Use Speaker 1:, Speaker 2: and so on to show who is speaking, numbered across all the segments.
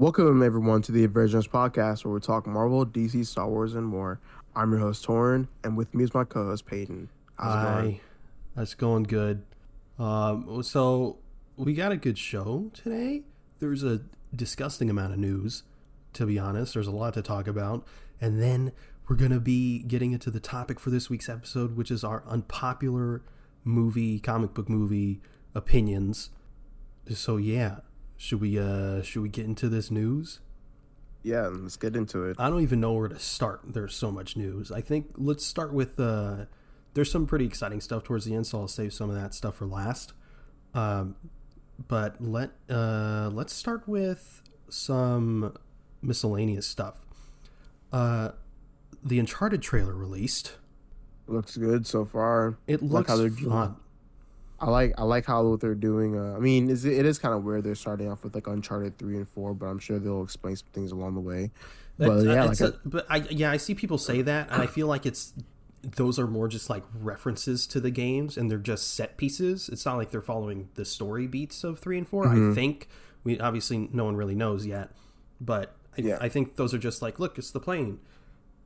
Speaker 1: Welcome everyone to the Avengenerds podcast, where we talk Marvel, DC, Star Wars, and more. I'm your host Tauren, and with me is my co-host Peyton. How's it going?
Speaker 2: Hi, that's going good. Um, so we got a good show today. There's a disgusting amount of news, to be honest. There's a lot to talk about, and then we're gonna be getting into the topic for this week's episode, which is our unpopular movie, comic book movie opinions. So yeah, should we uh should we get into this news?
Speaker 1: Yeah, let's get into it.
Speaker 2: I don't even know where to start. There's so much news. I think let's start with uh there's some pretty exciting stuff towards the end, so I'll save some of that stuff for last. Um but let uh let's start with some miscellaneous stuff. Uh the Uncharted trailer released.
Speaker 1: Looks good so far.
Speaker 2: It
Speaker 1: Like
Speaker 2: looks
Speaker 1: how they're
Speaker 2: fun.
Speaker 1: I like I like how what they're doing. Uh, I mean, is it, it is kind of weird they're starting off with like Uncharted three and four, but I'm sure they'll explain some things along the way. But yeah,
Speaker 2: it's
Speaker 1: like
Speaker 2: a- but I yeah, I see people say that, and I feel like it's those are more just like references to the games, and they're just set pieces. It's not like they're following the story beats of three and 4
Speaker 1: Mm-hmm.
Speaker 2: I think we obviously no one really knows yet, but I,
Speaker 1: Yeah.
Speaker 2: I think those are just like, look, it's the plane,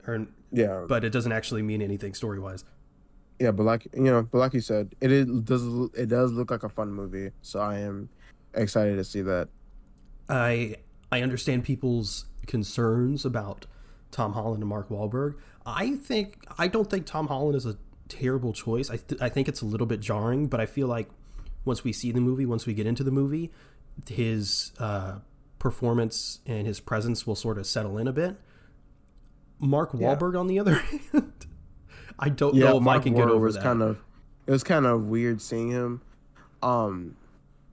Speaker 2: or
Speaker 1: yeah,
Speaker 2: but it doesn't actually mean anything story wise.
Speaker 1: Yeah, but like you know, but like you said, it is, does it does look like a fun movie. So I am excited to see that.
Speaker 2: I I understand people's concerns about Tom Holland and Mark Wahlberg. I think I don't think Tom Holland is a terrible choice. I th- I think it's a little bit jarring, but I feel like once we see the movie, once we get into the movie, his uh, performance and his presence will sort of settle in a bit. Mark
Speaker 1: Yeah.
Speaker 2: Wahlberg, on the other hand, I don't know if I can get over
Speaker 1: was
Speaker 2: that.
Speaker 1: Kind of, it was kind of weird seeing him. Um,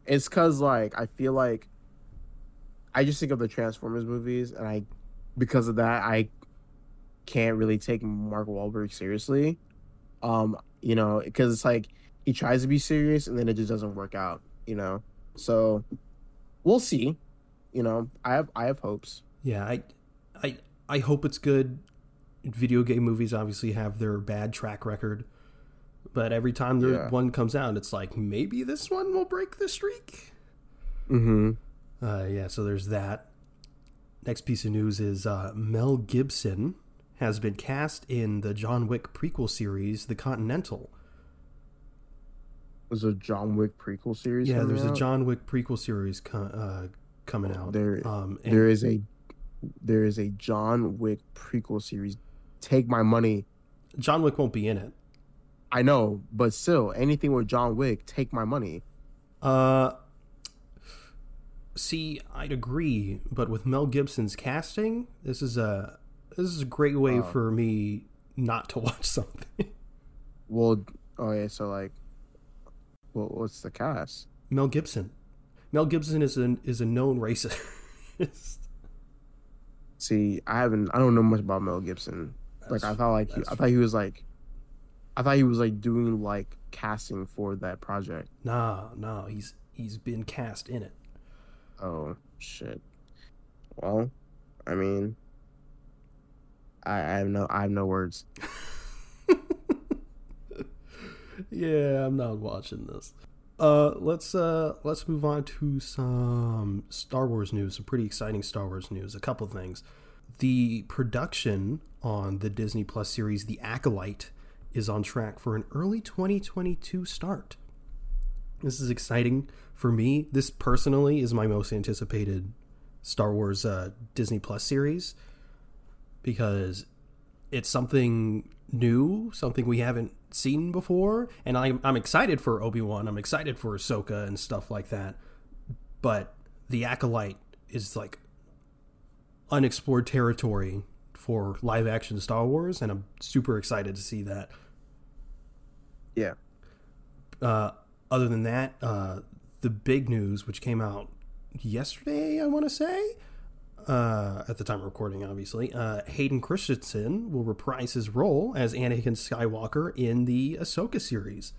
Speaker 1: it's cause like I feel like I just think of the Transformers movies, and I because of that I can't really take Mark Wahlberg seriously. Um, you know, because it's like he tries to be serious, and then it just doesn't work out. You know, so we'll see. You know, I have I have hopes.
Speaker 2: Yeah, I, I, I hope it's good. Video game movies obviously have their bad track record, but every time there
Speaker 1: Yeah.
Speaker 2: one comes out, it's like maybe this one will break the streak.
Speaker 1: Mm-hmm.
Speaker 2: Uh, yeah, so there's that. Next piece of news is uh, Mel Gibson has been cast in the John Wick prequel series, The Continental.
Speaker 1: There's a John Wick prequel series.
Speaker 2: Yeah, there's a. John Wick prequel series co- uh, coming out.
Speaker 1: There-
Speaker 2: um, and
Speaker 1: there is a there is a John Wick prequel series. Take my money.
Speaker 2: John Wick won't be in it.
Speaker 1: I know, but still, anything with John Wick, take my money.
Speaker 2: Uh, see, I'd agree, but with Mel Gibson's casting, this is a this is a great way
Speaker 1: Oh.
Speaker 2: for me not to watch something.
Speaker 1: Well, oh yeah, so like, well, what's the cast?
Speaker 2: Mel Gibson, Mel Gibson is an is a known racist.
Speaker 1: See, I haven't, I don't know much about Mel Gibson. Like, I thought like, he, I thought he was like, I thought he was like doing like casting for that project.
Speaker 2: nah, nah, he's he's been cast in it.
Speaker 1: Oh shit. Well, I mean, I, I have no, I have no words.
Speaker 2: Yeah, I'm not watching this. Uh, let's uh let's move on to some Star Wars news. Some pretty exciting Star Wars news. A couple things. The production on the Disney Plus series The Acolyte is on track for an early 2022 start. This is exciting for me. This personally is my most anticipated Star Wars uh, Disney Plus series because it's something new, something we haven't seen before, and I'm I'm excited for Obi Wan. I'm excited for Ahsoka and stuff like that. But the acolyte is like unexplored territory for live action Star Wars, and I'm super excited to see that.
Speaker 1: Yeah.
Speaker 2: Uh, other than that, uh, the big news, which came out yesterday, I want to say, uh, at the time of recording, obviously, uh, Hayden Christensen will reprise his role as Anakin Skywalker in the Ahsoka series,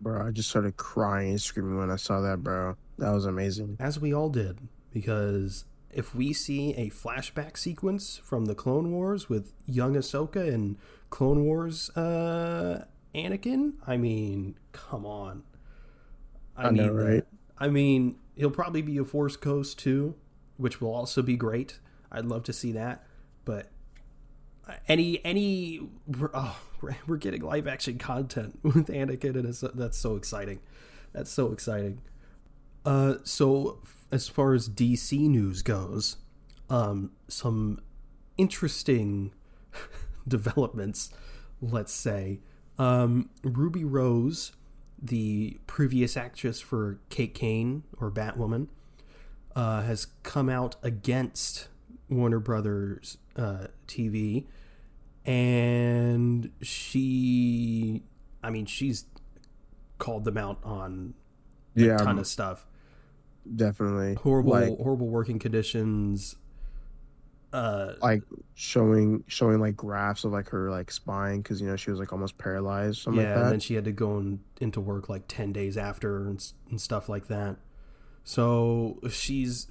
Speaker 1: Bro, I just started crying and screaming when I saw that, bro. That was amazing.
Speaker 2: as we all did, because if we see a flashback sequence from the Clone Wars with young Ahsoka and Clone Wars uh, Anakin, I mean, come on.
Speaker 1: I know, right?
Speaker 2: I mean, he'll probably be a Force Ghost too, which will also be great. I'd love to see that, but any any oh, we're getting live action content with Anakin, and that's so exciting. That's so exciting. Uh, so as far as DC news goes, um, some interesting developments, let's say. Um, Ruby Rose, the previous actress for Kate Kane or Batwoman, uh, has come out against Warner Brothers uh, TV, and she, I mean, she's called them out on a
Speaker 1: Yeah,
Speaker 2: ton of stuff.
Speaker 1: Definitely.
Speaker 2: Horrible,
Speaker 1: Like,
Speaker 2: horrible working conditions. Uh,
Speaker 1: like showing showing like graphs of like her like spine because you know she was like almost paralyzed something
Speaker 2: yeah,
Speaker 1: like
Speaker 2: and then she had to go in, into work like 10 days after and, and stuff like that. So she's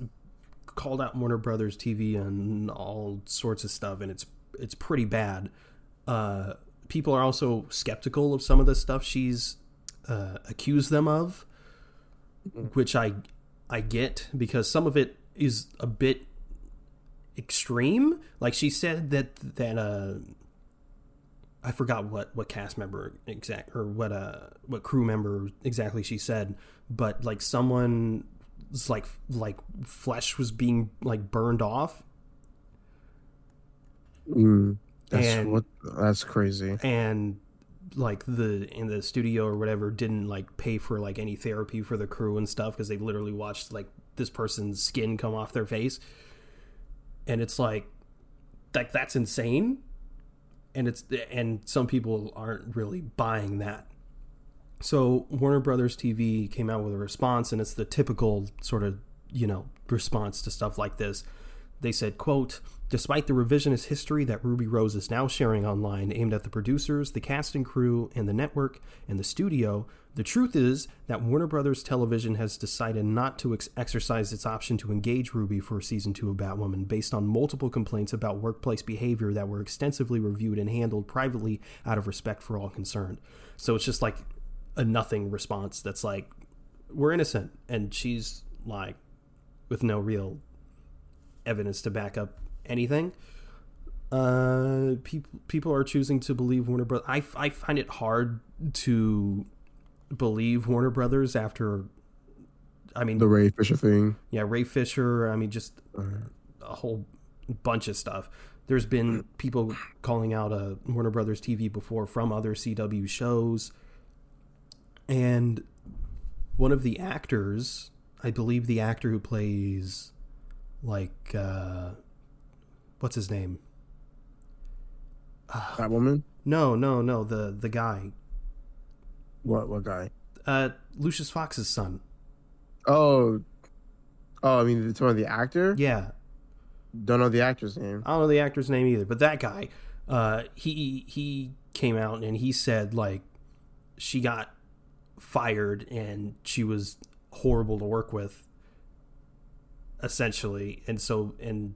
Speaker 2: called out Warner Brothers TV and all sorts of stuff, and it's it's pretty bad. Uh, people are also skeptical of some of the stuff she's uh, accused them of, which I I get because some of it is a bit extreme. Like she said that that uh I forgot what what cast member exact or what uh what crew member exactly she said, but like someone like like flesh was being like burned off
Speaker 1: Mm, that's
Speaker 2: And-
Speaker 1: what that's crazy.
Speaker 2: and like the in the studio or whatever didn't like pay for like any therapy for the crew and stuff because they literally watched like this person's skin come off their face. And it's like like that's insane. And it's and some people aren't really buying that. So warner brothers tv came out with a response and it's the typical sort of you know response to stuff like this they said quote despite the revisionist history that ruby rose is now sharing online aimed at the producers the cast and crew and the network and the studio the truth is that warner brothers television has decided not to ex- exercise its option to engage ruby for season 2 of batwoman based on multiple complaints about workplace behavior that were extensively reviewed and handled privately out of respect for all concerned. So it's just like a nothing response that's like we're innocent and she's like with no real evidence to back up anything. Uh, people people are choosing to believe Warner Brothers. I, I find it hard to believe Warner Brothers after. I mean,
Speaker 1: The Ray Fisher thing.
Speaker 2: yeah, Ray Fisher. I mean, just
Speaker 1: Uh,
Speaker 2: a whole bunch of stuff. There's been people calling out uh, Warner Brothers TV before from other CW shows, and one of the actors, I believe the actor who plays, like, uh, what's his name?
Speaker 1: that woman.
Speaker 2: No, no, no. The the guy,
Speaker 1: What what guy?
Speaker 2: uh, Lucius Fox's son.
Speaker 1: Oh, oh. I mean, it's one of the actor.
Speaker 2: Yeah,
Speaker 1: Don't know the actor's name.
Speaker 2: I don't know the actor's name either, but that guy, uh, he he came out and he said like she got fired and she was horrible to work with, essentially, and so and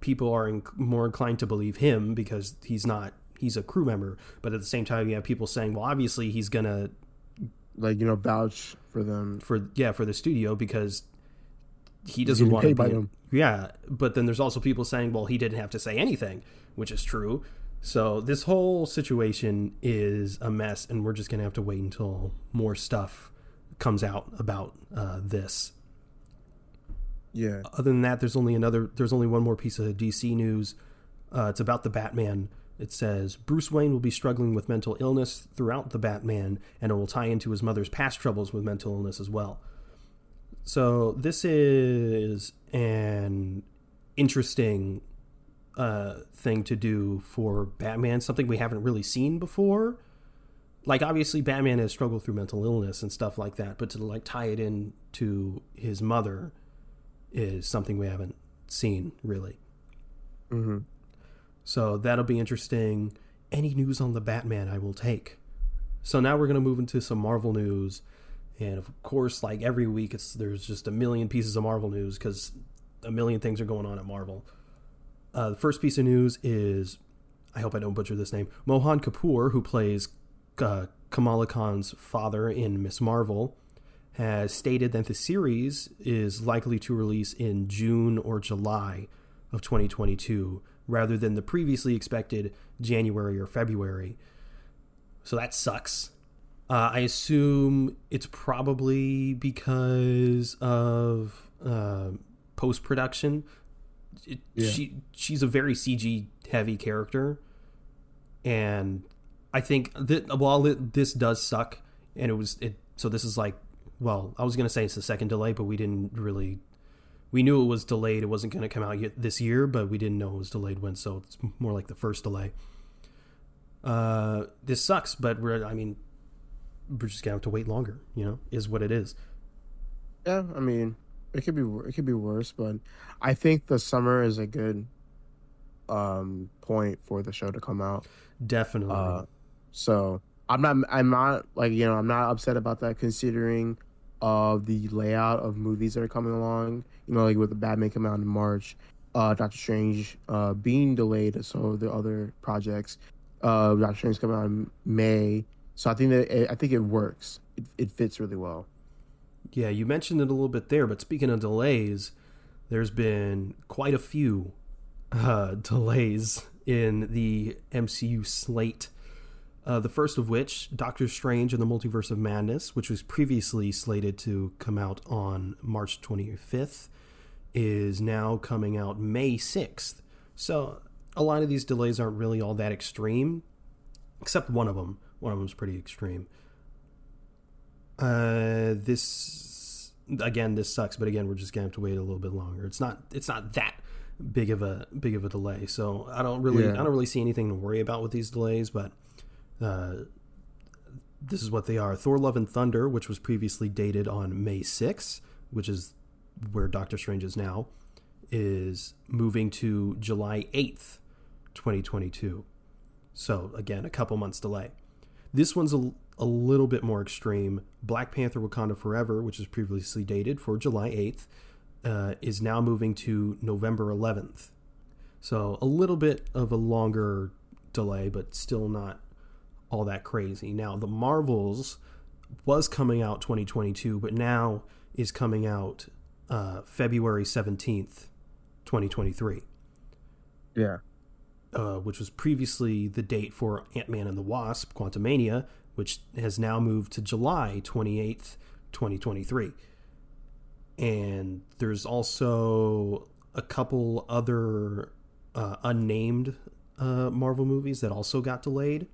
Speaker 2: people are in, more inclined to believe him because he's not he's a crew member, but at the same time you have people saying, well, obviously he's gonna
Speaker 1: Like you know, vouch for them.
Speaker 2: for yeah for the studio because he doesn't want to
Speaker 1: by them.
Speaker 2: yeah. But then there's also people saying well he didn't have to say anything which is true. So this whole situation is a mess and we're just gonna have to wait until more stuff comes out about uh, this
Speaker 1: Yeah.
Speaker 2: other than that there's only another there's only one more piece of dc news. Uh, it's about the batman. It says bruce wayne will be struggling with mental illness throughout the batman and it will tie into his mother's past troubles with mental illness as well. So this is an interesting uh, thing to do for batman something we haven't really seen before. Like obviously batman has struggled through mental illness and stuff like that but to like tie it in to his mother is something we haven't seen really.
Speaker 1: hmm
Speaker 2: So that'll be interesting. Any news on the Batman, I will take. So now we're going to move into some Marvel news, and of course, like every week, it's there's just a million pieces of Marvel news because a million things are going on at Marvel. Uh, the first piece of news is, I hope I don't butcher this name, Mohan Kapoor, who plays uh, Kamala Khan's father in Miss Marvel, has stated that the series is likely to release in June or July of 2022 rather than the previously expected January or February. So that sucks. Uh, I assume it's probably because of uh, post production.
Speaker 1: Yeah.
Speaker 2: She she's a very CG heavy character, and I think that while it, this does suck, and it was it. So this is like, well, I was gonna say it's the second delay, but we didn't really. We knew it was delayed. It wasn't going to come out yet this year, but we didn't know it was delayed when. So it's more like the first delay. Uh, this sucks, but we're. I mean, we're just gonna have to wait longer. You know, is what it is.
Speaker 1: Yeah, I mean, it could be it could be worse, but I think the summer is a good um point for the show to come out.
Speaker 2: Definitely.
Speaker 1: Uh, so I'm not I'm not like you know I'm not upset about that considering of the layout of movies that are coming along. You know, like with the Batman coming out in March, uh, Doctor Strange uh being delayed, so the other projects, uh, Doctor Strange coming out in May. So I think that it, I think it works. It it fits really well.
Speaker 2: Yeah, you mentioned it a little bit there, but speaking of delays, there's been quite a few uh, delays in the MCU slate. Uh, the first of which, Doctor Strange and the Multiverse of Madness, which was previously slated to come out on March 25th, is now coming out May 6th. So a lot of these delays aren't really all that extreme, except one of them. One of them's pretty extreme. Uh, this again, this sucks, but again, we're just gonna have to wait a little bit longer. It's not, it's not that big of a big of a delay, so I don't really,
Speaker 1: Yeah.
Speaker 2: I don't really see anything to worry about with these delays. But uh, this is what they are: Thor: Love and Thunder, which was previously dated on May 6th, which is where Doctor Strange is now, is moving to July 8th, 2022. So again, a couple months delay. This one's a, a little bit more extreme. Black Panther Wakanda Forever, which is previously dated for July 8th, uh, is now moving to November 11th. So a little bit of a longer delay, but still not all that crazy. Now, The Marvels was coming out 2022, but now is coming out uh, February 17th, 2023
Speaker 1: Yeah.
Speaker 2: uh, which was previously the date for Ant Man and the Wasp, Quantumania, which has now moved to July 28th, 2023. And there's also a couple other uh, unnamed uh, Marvel movies that also got delayed.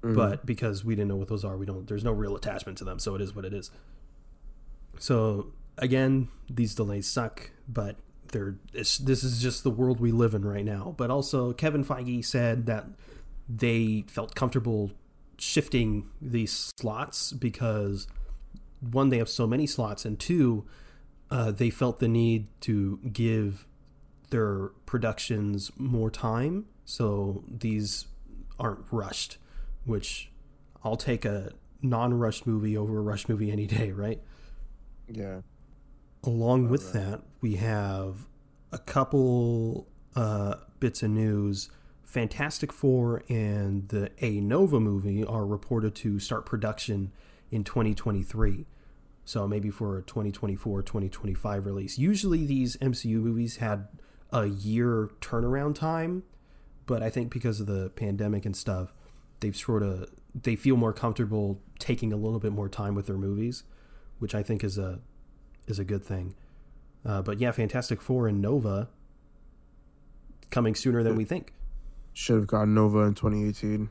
Speaker 2: But because we didn't know what those are, we don't. There's no real attachment to them, so it is what it is. So again, these delays suck, but they're this is just the world we live in right now. But also, Kevin Feige said that they felt comfortable shifting these slots because one, they have so many slots, and two, uh, they felt the need to give their productions more time, so these aren't rushed. Which I'll take a non-rushed movie over a rushed movie any day, right?
Speaker 1: Yeah.
Speaker 2: Along with that, we have a couple uh, bits of news. Fantastic Four and the A Nova movie are reported to start production in 2023. So maybe for a 2024 2025 release. Usually these MCU movies had a year turnaround time, but I think because of the pandemic and stuff, they've sort of they feel more comfortable taking a little bit more time with their movies, which I think is a is a good thing. Uh, but yeah, Fantastic Four and Nova coming sooner than we think.
Speaker 1: Should have gotten Nova in 2018.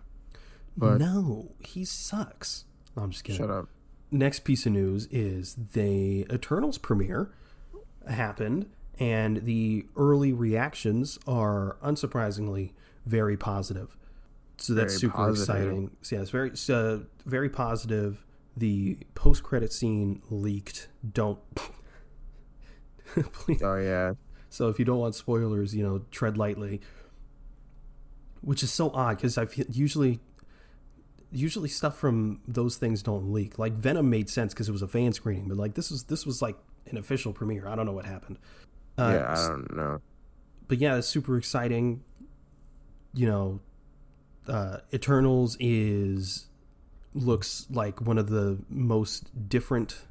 Speaker 1: But
Speaker 2: no, he sucks. No, I'm just kidding.
Speaker 1: shut up.
Speaker 2: Next piece of news is the Eternals premiere happened, and the early reactions are unsurprisingly very positive. So that's
Speaker 1: Very
Speaker 2: super
Speaker 1: positive.
Speaker 2: exciting. So yeah, it's very very positive. The post credit scene leaked. Don't please
Speaker 1: Oh yeah.
Speaker 2: So if you don't want spoilers, you know, tread lightly. Which is so odd because I feel usually, usually stuff from those things don't leak. Like Venom made sense because it was a fan screening, but like this was this was like an official premiere. I don't know what happened. Uh,
Speaker 1: yeah, I don't know.
Speaker 2: but yeah, it's super exciting. You know, uh, Eternals is looks like one of the most different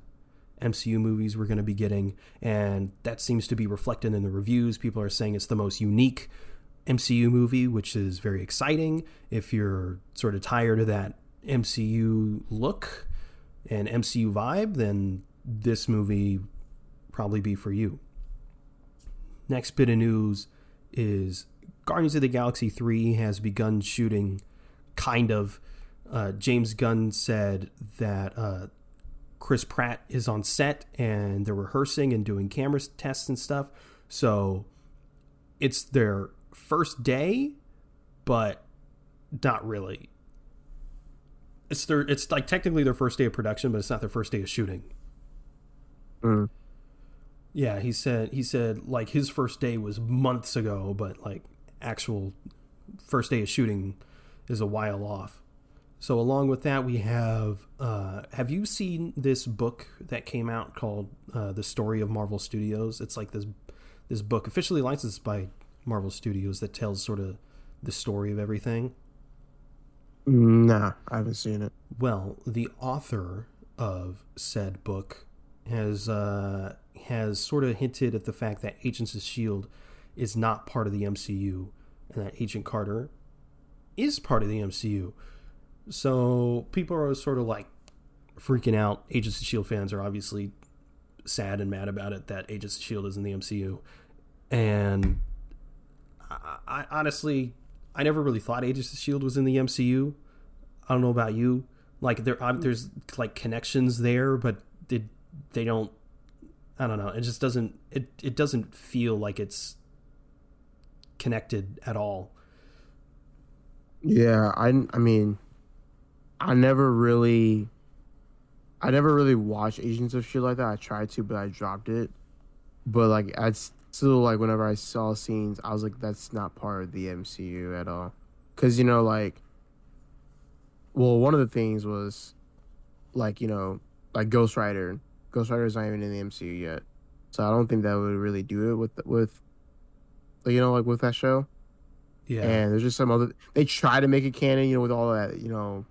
Speaker 2: MCU movies we're going to be getting, and that seems to be reflected in the reviews. People are saying it's the most unique MCU movie, which is very exciting. If you're sort of tired of that MCU look and MCU vibe, then this movie probably be for you. Next bit of news is Guardians of the Galaxy 3 has begun shooting, kind of. Uh, James Gunn said that uh, Chris Pratt is on set and they're rehearsing and doing camera tests and stuff. So it's their first day, but not really. It's their it's like technically their first day of production, but it's not their first day of shooting.
Speaker 1: Mm.
Speaker 2: Yeah, he said he said like his first day was months ago, but like actual first day of shooting is a while off. So along with that, we have. Uh, have you seen this book that came out called uh, "The Story of Marvel Studios"? It's like this this book officially licensed by Marvel Studios that tells sort of the story of everything.
Speaker 1: Nah, I haven't seen it.
Speaker 2: Well, the author of said book has uh, has sort of hinted at the fact that Agents of Shield is not part of the MCU, that Agent Carter is part of the MCU. So people are sort of like freaking out. Agents of Shield fans are obviously sad and mad about it that Agents of Shield is in the MCU, and I, I honestly I never really thought Agents of Shield was in the MCU. I don't know about you. Like there, there's like connections there, but they they don't. I don't know. It just doesn't. It it doesn't feel like it's connected at all.
Speaker 1: Yeah, I I mean, I never really, I never really watched Agents of Shield like that. I tried to, but I dropped it. But like, I still like whenever I saw scenes, I was like, that's not part of the MCU at all. Because you know, like, well, one of the things was, like, you know, like Ghost Rider. Ghost Rider is not even in the MCU yet, so I don't think that would really do it with with, you know, like with that show.
Speaker 2: Yeah.
Speaker 1: And there's just some other. They try to make it canon, you know, with all that, you know,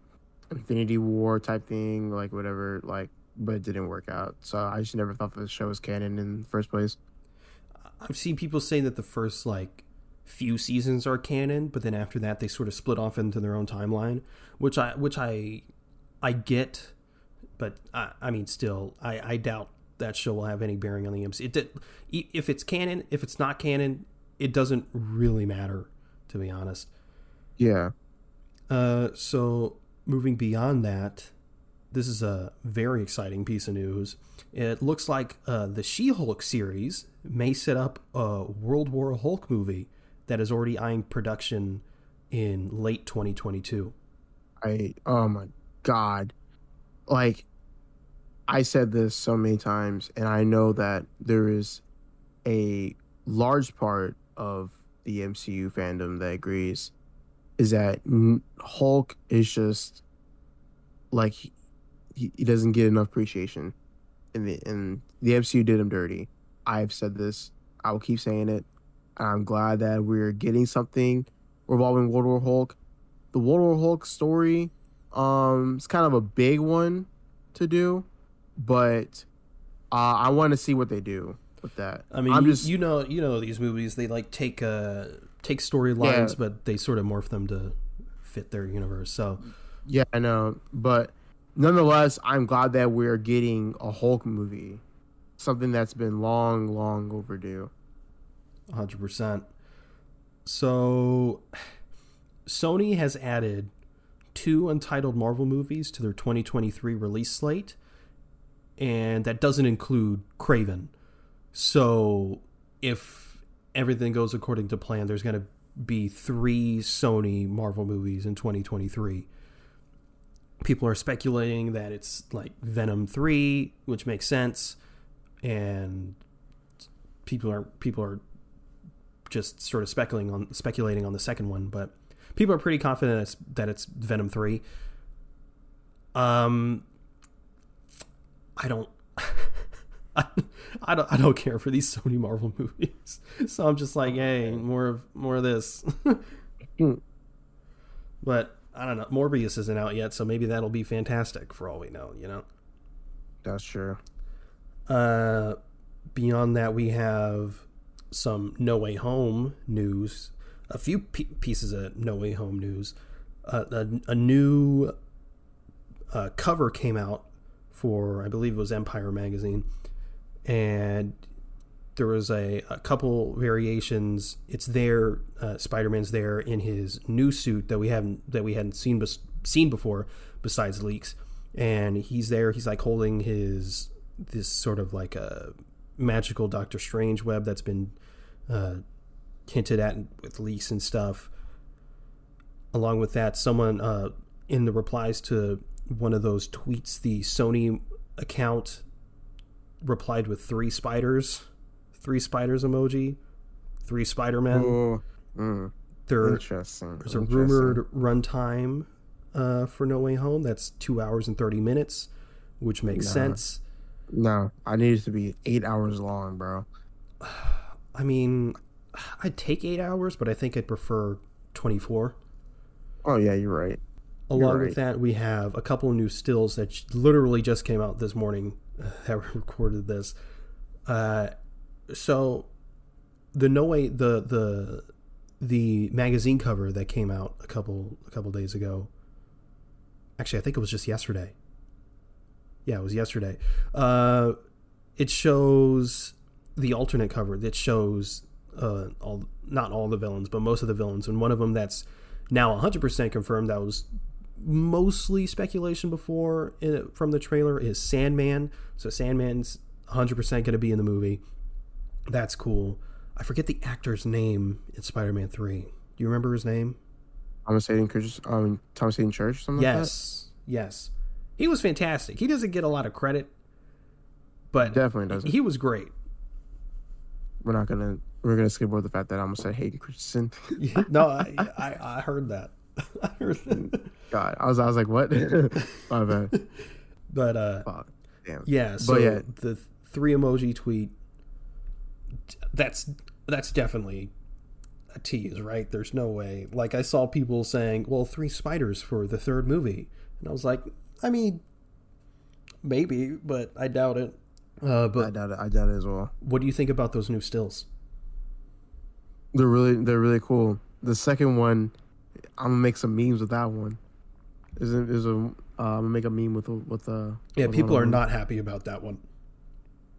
Speaker 1: Infinity War type thing, like whatever, like, but it didn't work out. So I just never thought the show was canon in the first place.
Speaker 2: I've seen people say that the first like few seasons are canon, but then after that they sort of split off into their own timeline, which I which I I get, but I, I mean still I, I doubt that show will have any bearing on the MC. It did, if it's canon, if it's not canon, it doesn't really matter to be honest.
Speaker 1: Yeah.
Speaker 2: Uh, so moving beyond that, this is a very exciting piece of news. It looks like uh, the She Hulk series may set up a World War Hulk movie that is already eyeing production in late 2022.
Speaker 1: I, oh my God. Like, I said this so many times, and I know that there is a large part of the MCU fandom that agrees is that Hulk is just like he, he doesn't get enough appreciation in the the MCU did him dirty. I've said this. I will keep saying it. I'm glad that we're getting something revolving World War Hulk. The World War Hulk story, um, it's kind of a big one to do, but uh, I want to see what they do with that.
Speaker 2: I mean, you, just, you, know, you know these movies. They like take uh take storylines, yeah. but they sort of morph them to fit their universe. So,
Speaker 1: yeah, I know, but nonetheless, I'm glad that we're getting a Hulk movie, something that's been long, long overdue.
Speaker 2: 100%. So, Sony has added two untitled Marvel movies to their 2023 release slate, and that doesn't include Kraven. So, if everything goes according to plan, there's going to be three Sony Marvel movies in 2023 people are speculating that it's like Venom 3, which makes sense, and people are people are just sort of speculating on speculating on the second one, but people are pretty confident that it's, that it's Venom 3. Um I don't I, I don't I don't care for these Sony Marvel movies. So I'm just like, hey, more of more of this. But I don't know. Morbius isn't out yet, so maybe that'll be fantastic for all we know. You know.
Speaker 1: That's true.
Speaker 2: Uh, beyond that, we have some No Way Home news. A few p- pieces of No Way Home news. Uh, a, a new uh, cover came out for, I believe it was Empire magazine, and there was a, a couple variations. It's there. Uh, Spider Man's there in his new suit that we haven't that we hadn't seen bes- seen before, besides leaks. And he's there. He's like holding his this sort of like a magical Doctor Strange web that's been uh, hinted at with leaks and stuff. Along with that, someone uh, in the replies to one of those tweets, the Sony account replied with three spiders, three spiders emoji, three Spider Men.
Speaker 1: Mm,
Speaker 2: There,
Speaker 1: interesting.
Speaker 2: there's a
Speaker 1: interesting.
Speaker 2: rumored runtime uh, for No Way Home that's two hours and thirty minutes, which makes sense.
Speaker 1: No, I need it to be eight hours long, bro.
Speaker 2: I mean, I'd take eight hours, but I think I'd prefer 24.
Speaker 1: Oh yeah, you're right.
Speaker 2: Along
Speaker 1: right.
Speaker 2: with that, we have a couple of new stills that literally just came out this morning that recorded this. Uh, so the no way the the the magazine cover that came out a couple a couple days ago. Actually, I think it was just yesterday. Yeah, it was yesterday. Uh, it shows the alternate cover that shows uh, all not all the villains, but most of the villains, and one of them that's now 100% confirmed that was mostly speculation before uh, from the trailer is Sandman. So Sandman's 100% going to be in the movie. That's cool. I forget the actor's name in Spider-Man 3. Do you remember his name?
Speaker 1: Thomas Haden Church. I mean, Thomas Haden Church. Something like
Speaker 2: yes. Yes. He was fantastic. He doesn't get a lot of credit, but?
Speaker 1: Definitely doesn't.
Speaker 2: he was great.
Speaker 1: We're not gonna. We're gonna skip over the fact that I almost said Hayden Christensen.
Speaker 2: no, I, I, I heard that. I heard that.
Speaker 1: God, I was. I was like, what? My bad.
Speaker 2: But uh,
Speaker 1: Fuck. Damn.
Speaker 2: Yeah, so
Speaker 1: yeah.
Speaker 2: the three emoji tweet that's that's definitely a tease, right? There's no way. Like I saw people saying, "Well, three spiders for the third movie." And I was like, I mean, maybe, but I doubt it. Uh,
Speaker 1: I doubt it. I doubt it as well.
Speaker 2: what do you think about those new stills?
Speaker 1: They're really. They're really cool. The second one, I'm gonna make some memes with that one. Is a is a. Uh, I'm gonna make a meme with with uh.
Speaker 2: Yeah,
Speaker 1: with
Speaker 2: people are not happy about that one.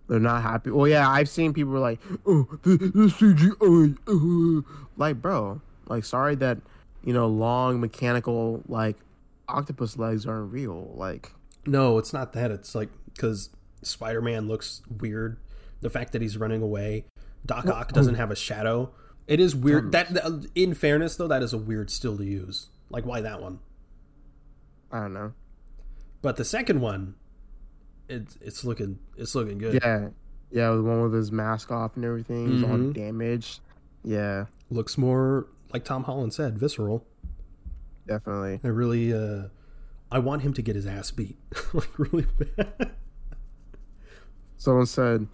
Speaker 1: They're not happy. Well, yeah, I've seen people like, "Oh, the, the CGI." Uh. Like, bro, like, sorry that you know long mechanical like octopus legs aren't real. Like,
Speaker 2: No, it's not that. It's like because Spider-Man looks weird. The fact that he's running away, Doc Ock doesn't have a shadow. It is weird. That, that- in fairness, though, that is a weird still to use. Like, why that one?
Speaker 1: I don't know.
Speaker 2: But the second one, it's it's looking it's looking good.
Speaker 1: Yeah, yeah, the one with his mask off and everything, he's all damaged. Yeah,
Speaker 2: Looks more like Tom Holland said, visceral.
Speaker 1: definitely.
Speaker 2: I really, uh, I want him to get his ass beat, like really bad.
Speaker 1: Someone said,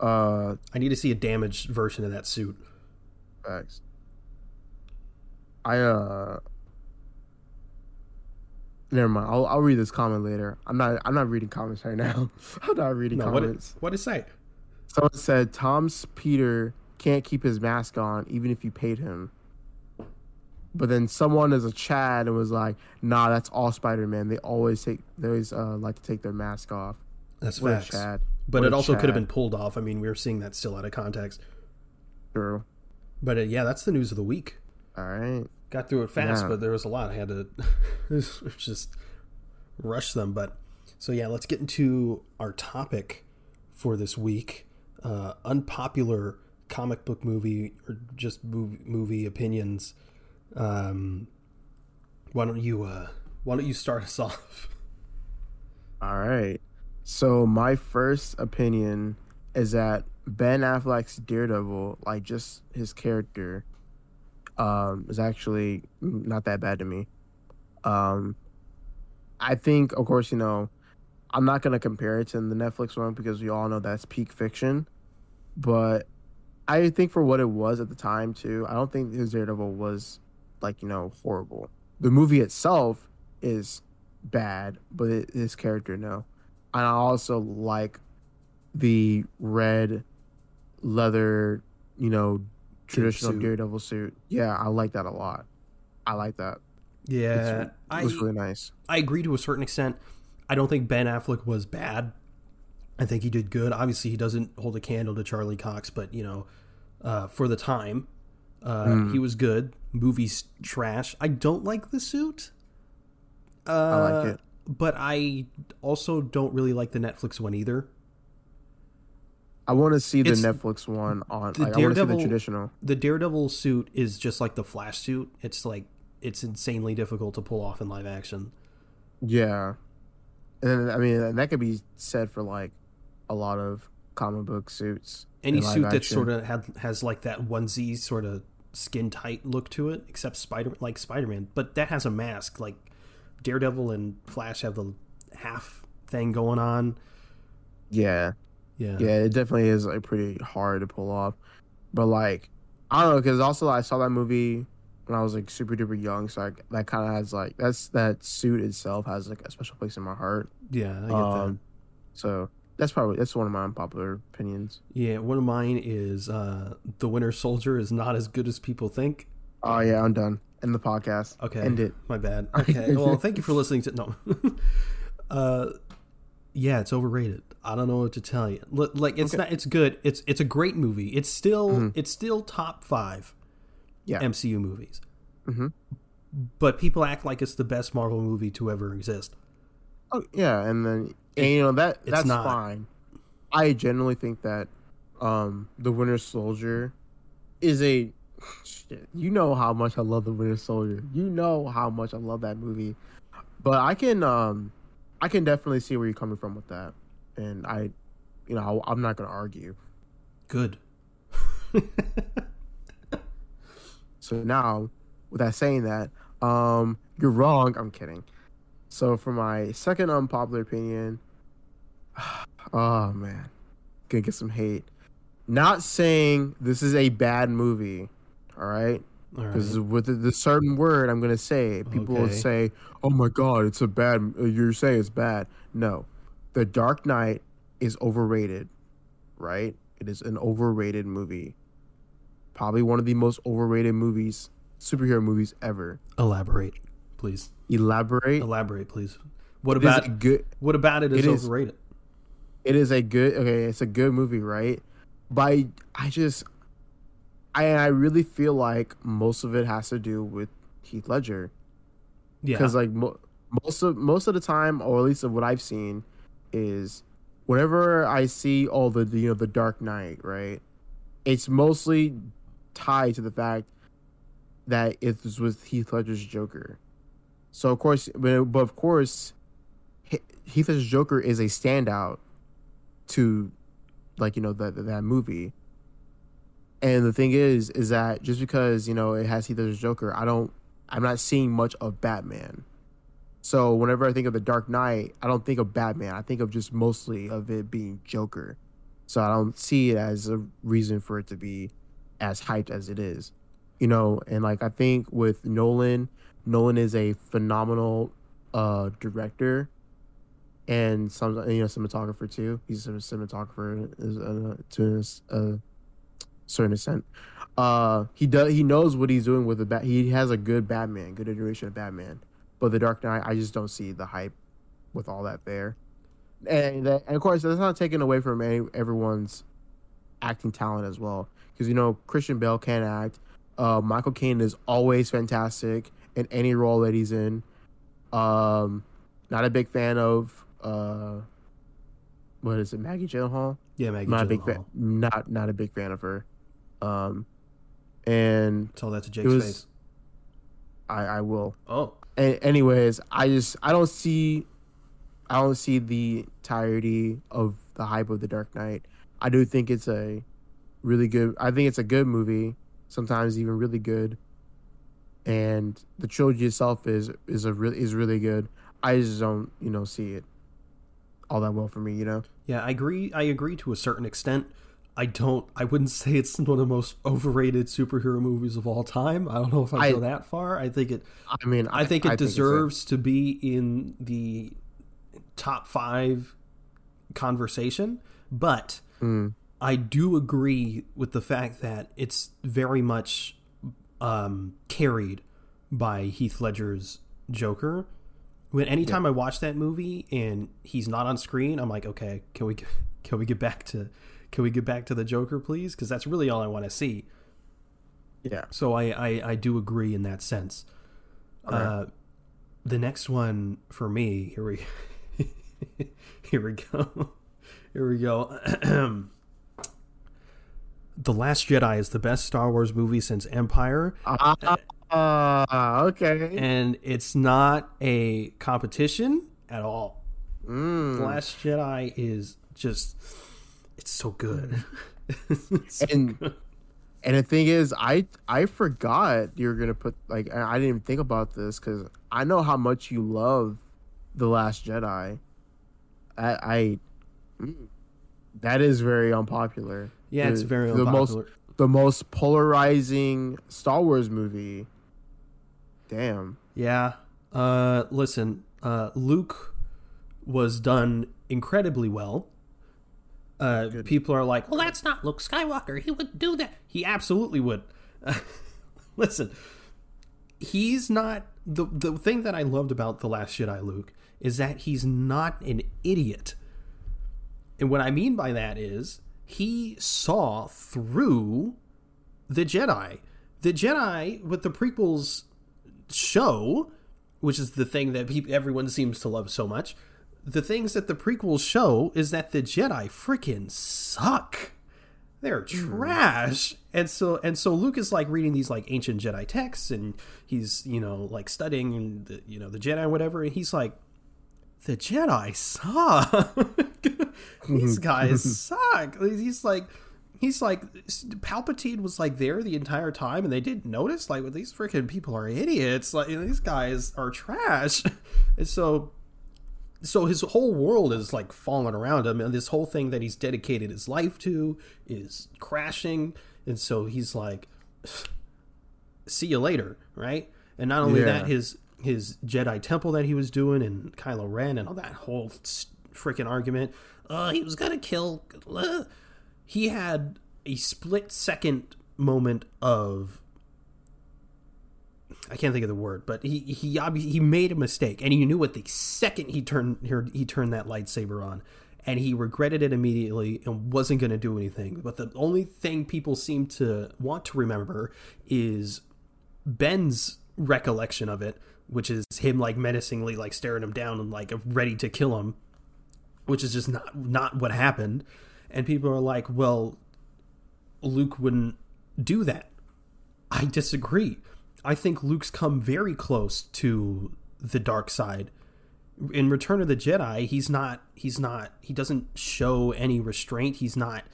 Speaker 1: uh,
Speaker 2: I need to see a damaged version of that suit.
Speaker 1: Facts. I uh. Never mind. I'll I'll read this comment later. I'm not I'm not reading comments right now. I'm not reading
Speaker 2: No, what
Speaker 1: comments.
Speaker 2: what did it say?
Speaker 1: Someone said Tom's Peter can't keep his mask on even if you paid him. But then someone is a Chad and was like, "Nah, that's all Spider-Man. They always take they always uh, like to take their mask off."
Speaker 2: That's
Speaker 1: What a
Speaker 2: facts.
Speaker 1: Chad.
Speaker 2: But
Speaker 1: What
Speaker 2: it also could have been pulled off. I mean, we were seeing that still out of context.
Speaker 1: True.
Speaker 2: But uh, yeah, that's the news of the week.
Speaker 1: All right.
Speaker 2: Got through it fast,
Speaker 1: Yeah.
Speaker 2: but there was a lot. I had to just rush them. But so yeah, let's get into our topic for this week: uh, unpopular comic book movie or just movie, movie opinions. Um, why don't you uh, Why don't you start us off?
Speaker 1: All right. So my first opinion is that Ben Affleck's Daredevil, like just his character, um, is actually not that bad to me. Um, I think, of course, you know, I'm not gonna compare it to the Netflix one because we all know that's peak fiction, but I think for what it was at the time too, I don't think his Daredevil was like you know horrible. the movie itself is bad, but it, his character no. And I also like the red leather, you know, traditional
Speaker 2: suit.
Speaker 1: Daredevil suit. Yeah, I like that a lot. I like that.
Speaker 2: Yeah,
Speaker 1: It
Speaker 2: I
Speaker 1: really nice.
Speaker 2: I agree to a certain extent. I don't think Ben Affleck was bad. I think he did good. Obviously, he doesn't hold a candle to Charlie Cox, but you know, uh, for the time, uh,
Speaker 1: Hmm.
Speaker 2: he was good. Movie's trash. I don't like the suit. Uh,
Speaker 1: I like it.
Speaker 2: but I also don't really like the Netflix one either.
Speaker 1: I want to see the
Speaker 2: It's-
Speaker 1: Netflix one on.
Speaker 2: the
Speaker 1: Like, I want to see the traditional.
Speaker 2: The Daredevil suit is just like the Flash suit. It's like it's insanely difficult to pull off in live action.
Speaker 1: Yeah, and I mean and that could be said for like a lot of comic book suits.
Speaker 2: Any suit that sort of had has like that onesie sort of skin tight look to it, except Spider like Spider Man, but that has a mask. Like Daredevil and Flash have the half thing going on.
Speaker 1: Yeah,
Speaker 2: Yeah,
Speaker 1: yeah, it definitely is like pretty hard to pull off. But like, I don't know, because also I saw that movie when I was like super duper young, so like that kind of has like that's that suit itself has like a special place in my heart.
Speaker 2: yeah, I get
Speaker 1: Um, so that's probably that's one of my unpopular opinions.
Speaker 2: Yeah, one of mine is uh, the Winter Soldier is not as good as people think.
Speaker 1: Oh yeah, I'm done. End the podcast.
Speaker 2: Okay.
Speaker 1: End it.
Speaker 2: My bad. Okay. well, thank you for listening to no. uh, yeah, it's overrated. I don't know what to tell you. Like it's
Speaker 1: Okay.
Speaker 2: not. It's good. It's it's a great movie. It's still it's still top five.
Speaker 1: Yeah.
Speaker 2: MCU movies.
Speaker 1: Mhm.
Speaker 2: But people act like it's the best Marvel movie to ever exist.
Speaker 1: Oh yeah, and then and, you know that
Speaker 2: it's
Speaker 1: that's
Speaker 2: not.
Speaker 1: fine. I generally think that um the Winter Soldier is a shit, you know how much I love the Winter Soldier. You know how much I love that movie. But I can um I can definitely see where you're coming from with that. And I you know, I, I'm not going to argue.
Speaker 2: Good.
Speaker 1: So now, with that saying that, um, you're wrong. I'm kidding. So for my second unpopular opinion, oh man, gonna get some hate. Not saying this is a bad movie, all right?
Speaker 2: All right.
Speaker 1: Because with the, the certain word I'm gonna say, people will say, "Oh my God, it's a bad." uh, You're saying it's bad. No, The Dark Knight is overrated, right? It is an overrated movie. Probably one of the most overrated movies, superhero movies ever.
Speaker 2: Elaborate, please.
Speaker 1: Elaborate.
Speaker 2: Elaborate, please. What
Speaker 1: It
Speaker 2: about
Speaker 1: good.
Speaker 2: what about it is
Speaker 1: it is-
Speaker 2: overrated?
Speaker 1: It is a good. Okay, it's a good movie, right? I, I just, I, I really feel like most of it has to do with Heath Ledger.
Speaker 2: Yeah.
Speaker 1: because like mo- most of most of the time or at least of what i've seen is whenever i see all the you know the dark knight right it's mostly tied to the fact that it was with heath ledger's joker so of course but, but of course He- heath ledger's joker is a standout to like you know that that movie and the thing is is that just because you know it has heath ledger's joker i don't I'm not seeing much of Batman. So whenever I think of the Dark Knight, I don't think of Batman. I think of just mostly of it being Joker. So I don't see it as a reason for it to be as hyped as it is. You know, and like I think with Nolan, Nolan is a phenomenal uh director and some you know cinematographer too. He's a cinematographer is, uh, to a certain extent. Uh, he does. He knows what he's doing with the bat. He has a good Batman, good iteration of Batman. But the Dark Knight, I just don't see the hype with all that there. And, that, and of course, that's not taken away from any, everyone's acting talent as well. Because you know, Christian Bale can act. Uh, Michael Caine is always fantastic in any role that he's in. Um, not a big fan of uh, what is it, Maggie Gyllenhaal?
Speaker 2: yeah, Maggie
Speaker 1: not a big
Speaker 2: Gyllenhaal.
Speaker 1: fan. Not not a big fan of her. Um, and
Speaker 2: Tell that to Jake's
Speaker 1: was.
Speaker 2: face.
Speaker 1: I I will.
Speaker 2: Oh,
Speaker 1: A- anyways, I just I don't see, I don't see the entirety of the hype of the Dark Knight. I do think it's a really good. I think it's a good movie. Sometimes even really good. And the trilogy itself is is a really is really good. I just don't you know see it all that well for me. You know.
Speaker 2: yeah, I agree. I agree to a certain extent. I don't. I wouldn't say it's one of the most overrated superhero movies of all time. I don't know if I,
Speaker 1: I-
Speaker 2: go that far. I think it.
Speaker 1: I mean,
Speaker 2: I think it
Speaker 1: a-
Speaker 2: deserves to be in the top five conversation, but
Speaker 1: Mm.
Speaker 2: I do agree with the fact that it's very much um, carried by Heath Ledger's Joker. When anytime I watch that movie and he's not on screen, I'm like, okay, can we can we get back to can we get back to the Joker, please? Because that's really all I want to see.
Speaker 1: yeah.
Speaker 2: So I, I, I do agree in that sense. Uh, the next one for me, here we here we go. Here we go. the Last Jedi is the best Star Wars movie since Empire,
Speaker 1: Ah, okay.
Speaker 2: and it's not a competition at all. The
Speaker 1: Mm.
Speaker 2: Last Jedi is just it's so good. It's so
Speaker 1: And
Speaker 2: good.
Speaker 1: and the thing is, I I forgot you were gonna put like I I didn't even think about this because I know how much you love the Last Jedi. I, I mm, that is very unpopular.
Speaker 2: yeah, it's very
Speaker 1: the most the most polarizing Star Wars movie. Damn.
Speaker 2: Yeah. Uh, listen, uh, Luke was done incredibly well. Uh, people are like, well, that's not Luke Skywalker. He would do that. He absolutely would. listen, he's not the the thing that I loved about the Last Jedi Luke is that he's not an idiot. And what I mean by that is he saw through the Jedi. The Jedi with the prequels show, which is the thing that everyone seems to love so much, the things that the prequels show is that the Jedi freaking suck. They're hmm. trash. And so and so Luke is like reading these like ancient Jedi texts and he's, you know, like studying the you know, the Jedi whatever, and he's like, the Jedi suck. These mm-hmm. guys suck. He's like he's like Palpatine was like there the entire time and they didn't notice like well, these freaking people are idiots like you know, these guys are trash and so so his whole world is like falling around him and this whole thing that he's dedicated his life to is crashing and so he's like see you later right and not only
Speaker 1: Yeah.
Speaker 2: that his his jedi temple that he was doing and kylo ren and all that whole freaking argument uh he was gonna kill uh, he had a split second moment of I can't think of the word, but he he he made a mistake, and he knew it the second he turned he turned that lightsaber on, and he regretted it immediately and wasn't going to do anything. But the only thing people seem to want to remember is Ben's recollection of it, which is him like menacingly like staring him down and like ready to kill him, which is just not not what happened. And people are like, well, Luke wouldn't do that. I disagree. I think Luke's come very close to the dark side. In Return of the Jedi, he's not he's not he doesn't show any restraint. He's not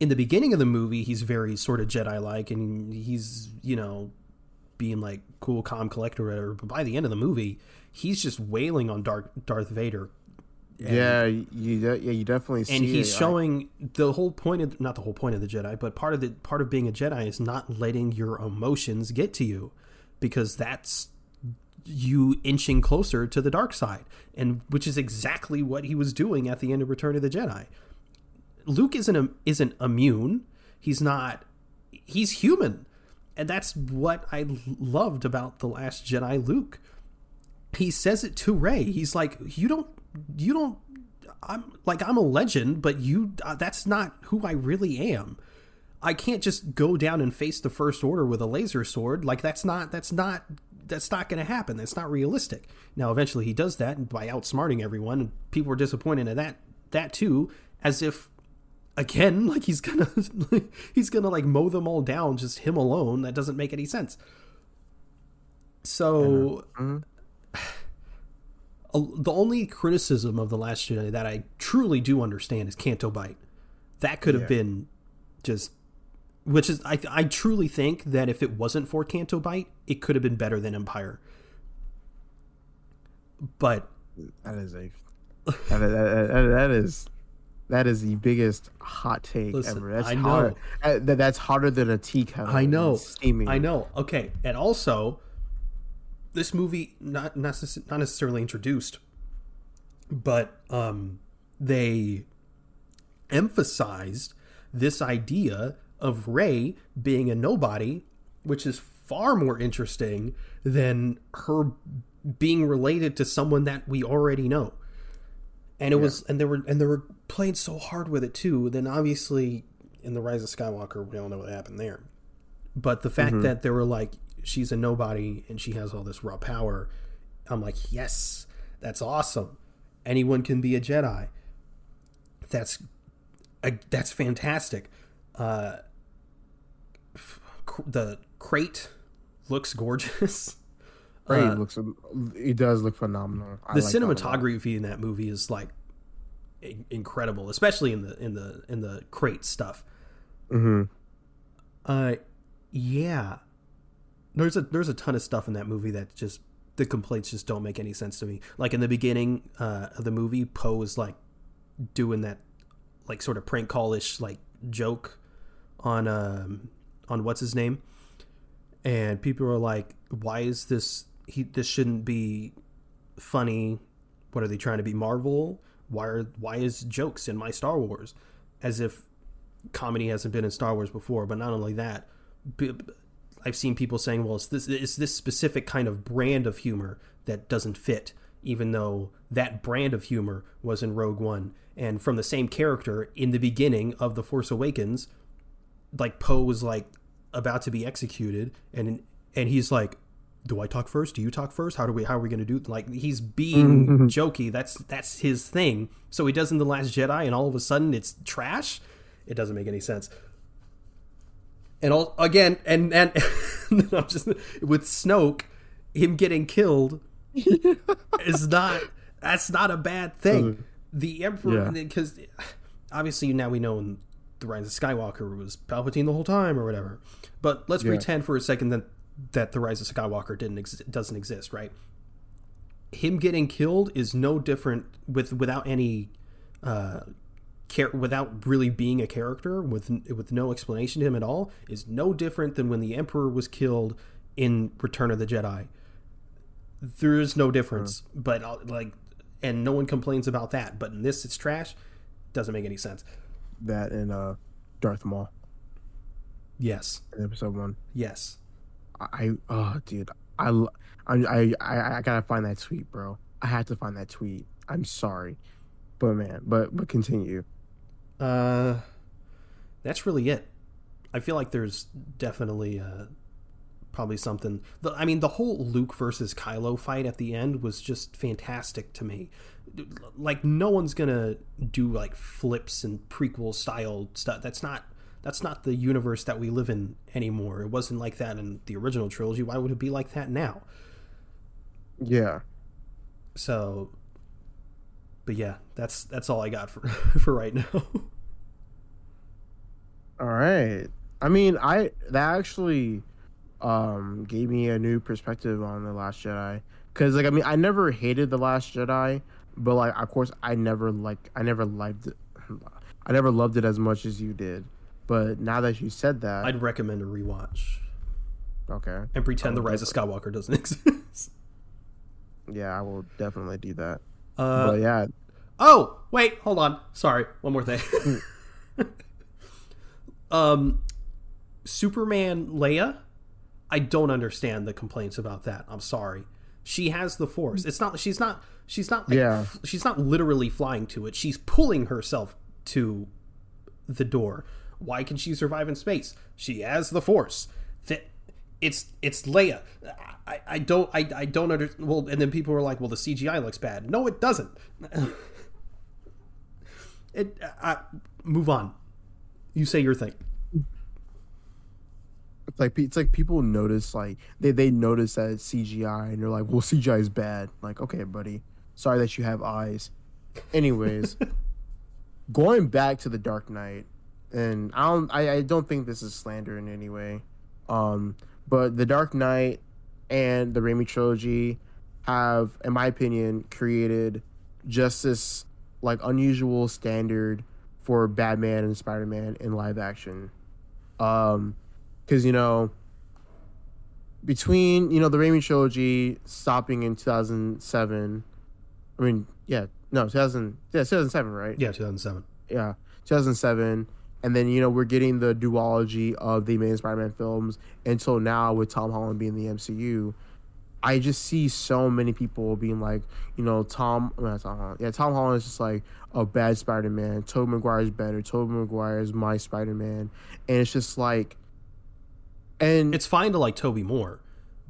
Speaker 2: in the beginning of the movie, he's very sort of Jedi like and he's, you know, being like cool, calm, collector. But by the end of the movie, he's just wailing on Dark Darth Vader
Speaker 1: yeah, you de- yeah you definitely see
Speaker 2: and he's
Speaker 1: it. I-
Speaker 2: showing the whole point of not the whole point of the Jedi, but part of the part of being a Jedi is not letting your emotions get to you, because that's you inching closer to the dark side, and which is exactly what he was doing at the end of Return of the Jedi. Luke isn't isn't immune. He's not. He's human, and that's what I loved about the Last Jedi. Luke. He says it to Rey. He's like, "You don't, you don't. I'm like I'm a legend, but you. Uh, that's not who I really am. I can't just go down and face the First Order with a laser sword. Like that's not. That's not. That's not going to happen. That's not realistic. Now, eventually, he does that by outsmarting everyone. People are disappointed in that. That too, as if again like he's gonna he's gonna like mow them all down just him alone that doesn't make any sense so the only criticism of the last jedi that i truly do understand is Canto Bight that could have
Speaker 1: Yeah.
Speaker 2: been just which is I, I truly think that if it wasn't for Canto Bight it could have been better than empire but
Speaker 1: that is a that, that, that, is That is the biggest hot take
Speaker 2: Listen,
Speaker 1: ever. That's
Speaker 2: I know.
Speaker 1: that- that's hotter than a tea kettle.
Speaker 2: I know.
Speaker 1: Steaming.
Speaker 2: I know. Okay, and also, this movie not not necessarily introduced, but um, they emphasized this idea of Rey being a nobody, which is far more interesting than her being related to someone that we already know. And it was, and they were, and they were playing so hard with it too. Then obviously, in the Rise of Skywalker, we all know what happened there. But the fact that they were like, she's a nobody and she has all this raw power, I'm like, yes, that's awesome. Anyone can be a Jedi. That's uh, that's fantastic. Uh, cr- the Crait looks gorgeous.
Speaker 1: Ray
Speaker 2: Uh,
Speaker 1: looks. He does look phenomenal. I
Speaker 2: the
Speaker 1: like that
Speaker 2: cinematography in that movie is like in- incredible, especially in the in the in the Crait stuff.
Speaker 1: Mhm.
Speaker 2: Uh, yeah. There's a there's a ton of stuff in that movie that just the complaints just don't make any sense to me. Like in the beginning uh, of the movie, Poe is like doing that like sort of prank callish like joke on um on what's his name, and people are like, "Why is this? He this shouldn't be funny. What are they trying to be Marvel? Why are why is jokes in my Star Wars? As if comedy hasn't been in Star Wars before. But not only that, I've seen people saying, "Well, it's this it's this specific kind of brand of humor that doesn't fit." Even though that brand of humor was in Rogue One, and from the same character in the beginning of The Force Awakens, like Poe was like about to be executed, and and he's like, "Do I talk first? Do you talk first? How do we? How are we going to do?" Like he's being jokey. That's that's his thing. So he does in the Last Jedi, and all of a sudden it's trash. It doesn't make any sense. And all again, and and I'm just with Snoke, him getting killed is not that's not a bad thing. The Emperor,
Speaker 1: Yeah.
Speaker 2: because obviously now we know in the Rise of Skywalker was Palpatine the whole time or whatever. But let's
Speaker 1: Yeah.
Speaker 2: pretend for a second that that the Rise of Skywalker didn't ex- doesn't exist, right? Him getting killed is no different with without any uh, char- without really being a character with with no explanation to him at all is no different than when the Emperor was killed in Return of the Jedi. There is no difference, but uh, like, and no one complains about that. But in this, it's trash. Doesn't make any sense.
Speaker 1: That and uh, Darth Maul
Speaker 2: Yes,
Speaker 1: in episode one.
Speaker 2: yes.
Speaker 1: I oh dude, I I I I gotta find that tweet, bro. I had to find that tweet. I'm sorry, but man, but but continue.
Speaker 2: Uh, that's really it. I feel like there's definitely uh, probably something. The, I mean, the whole Luke versus Kylo fight at the end was just fantastic to me. Like, no one's gonna do like flips and prequel style stuff. That's not that's not the universe that we live in anymore. It wasn't like that in the original trilogy. Why would it be like that now?
Speaker 1: Yeah,
Speaker 2: So, but yeah, that's that's all I got for for right now.
Speaker 1: all right. I mean, I that actually um gave me a new perspective on the Last Jedi. Cause like I mean, I never hated the Last Jedi, but like of course I never like I never liked it. I never loved it as much as you did. But now that you said that,
Speaker 2: I'd recommend a rewatch.
Speaker 1: okay,
Speaker 2: and pretend the Rise of Skywalker doesn't exist.
Speaker 1: yeah, I will definitely do that.
Speaker 2: Uh,
Speaker 1: but yeah,
Speaker 2: oh, wait, hold on. Sorry, one more thing. um, Superman Leia. I don't understand the complaints about that. I'm sorry. She has the Force. It's not. She's not. She's not. Like,
Speaker 1: Yeah.
Speaker 2: f- She's not literally flying to it. She's pulling herself to the door. Why can she survive in space? She has the Force. That it's it's Leia. I, I don't I, I don't under well and then people were like well the CGI looks bad. No, it doesn't. it uh, move on. You say your thing.
Speaker 1: it's like it's like people notice like they they notice that it's CGI and they're like, well, CGI is bad. Like, okay, buddy, sorry that you have eyes. Anyways, going back to the Dark Knight, and I don't I, I don't think this is slander in any way. Um, but the Dark Knight and the Raimi trilogy have, in my opinion, created just this like unusual standard for Batman and Spider Man in live action. Um, because you know, between you know the Raimi trilogy stopping in 2007, I mean, yeah, no, 2000, yeah, 2007, right?
Speaker 2: Yeah, 2007.
Speaker 1: Yeah, 2007, and then you know we're getting the duology of the main Spider-Man films until now with Tom Holland being the MCU. I just see so many people being like, you know, Tom, not Tom Holland, yeah, Tom Holland is just like a bad Spider-Man. Tobey Maguire is better. Tobey Maguire is my Spider-Man, and it's just like, and
Speaker 2: It's fine to like Tobey more,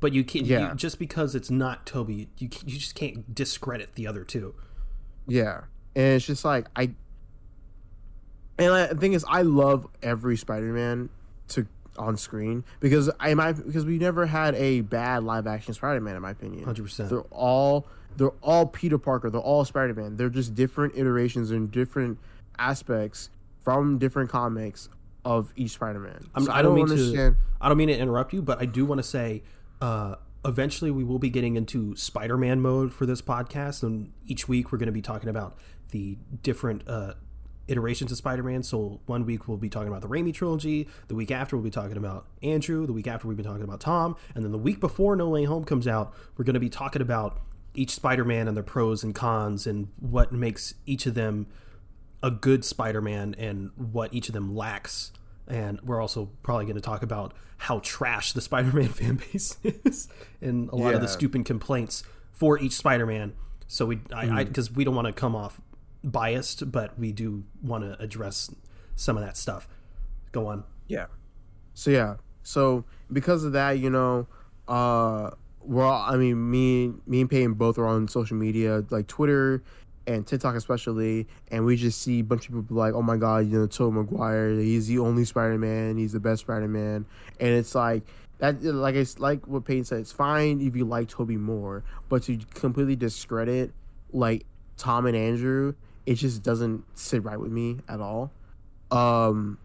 Speaker 2: but you can't.
Speaker 1: Yeah.
Speaker 2: You, just because it's not Tobey, you you just can't discredit the other two.
Speaker 1: Yeah, and it's just like I, and I, the thing is, I love every Spider-Man to on screen because I my because we never had a bad live action Spider-Man in my opinion.
Speaker 2: 100%.
Speaker 1: They're all they're all Peter Parker. They're all Spider-Man. They're just different iterations and different aspects from different comics of each Spider-Man. So
Speaker 2: I don't, mean
Speaker 1: understand.
Speaker 2: to. I don't mean to interrupt you, but I do want to say. Uh, eventually, we will be getting into Spider-Man mode for this podcast, and each week we're going to be talking about the different uh, iterations of Spider-Man. So one week we'll be talking about the Raimi trilogy. The week after we'll be talking about Andrew. The week after we've been talking about Tom, and then the week before No Way Home comes out, we're going to be talking about each Spider-Man and their pros and cons and what makes each of them a good Spider-Man and what each of them lacks. And we're also probably going to talk about how trash the Spider-Man fan base is and a lot of the stupid complaints for each Spider-Man. So we, I. I, mm. because we don't want to come off biased, but we do want to address some of that stuff. Go on.
Speaker 1: Yeah. So yeah. So because of that, you know, uh we're all I mean me me and Peyton both are on social media, like Twitter and TikTok especially, and we just see a bunch of people like, Oh my god, you know, Tobey Maguire, he's the only Spider Man, he's the best Spider Man and it's like that like it's like what Peyton said, it's fine if you like Tobey more, but to completely discredit like Tom and Andrew, it just doesn't sit right with me at all. Um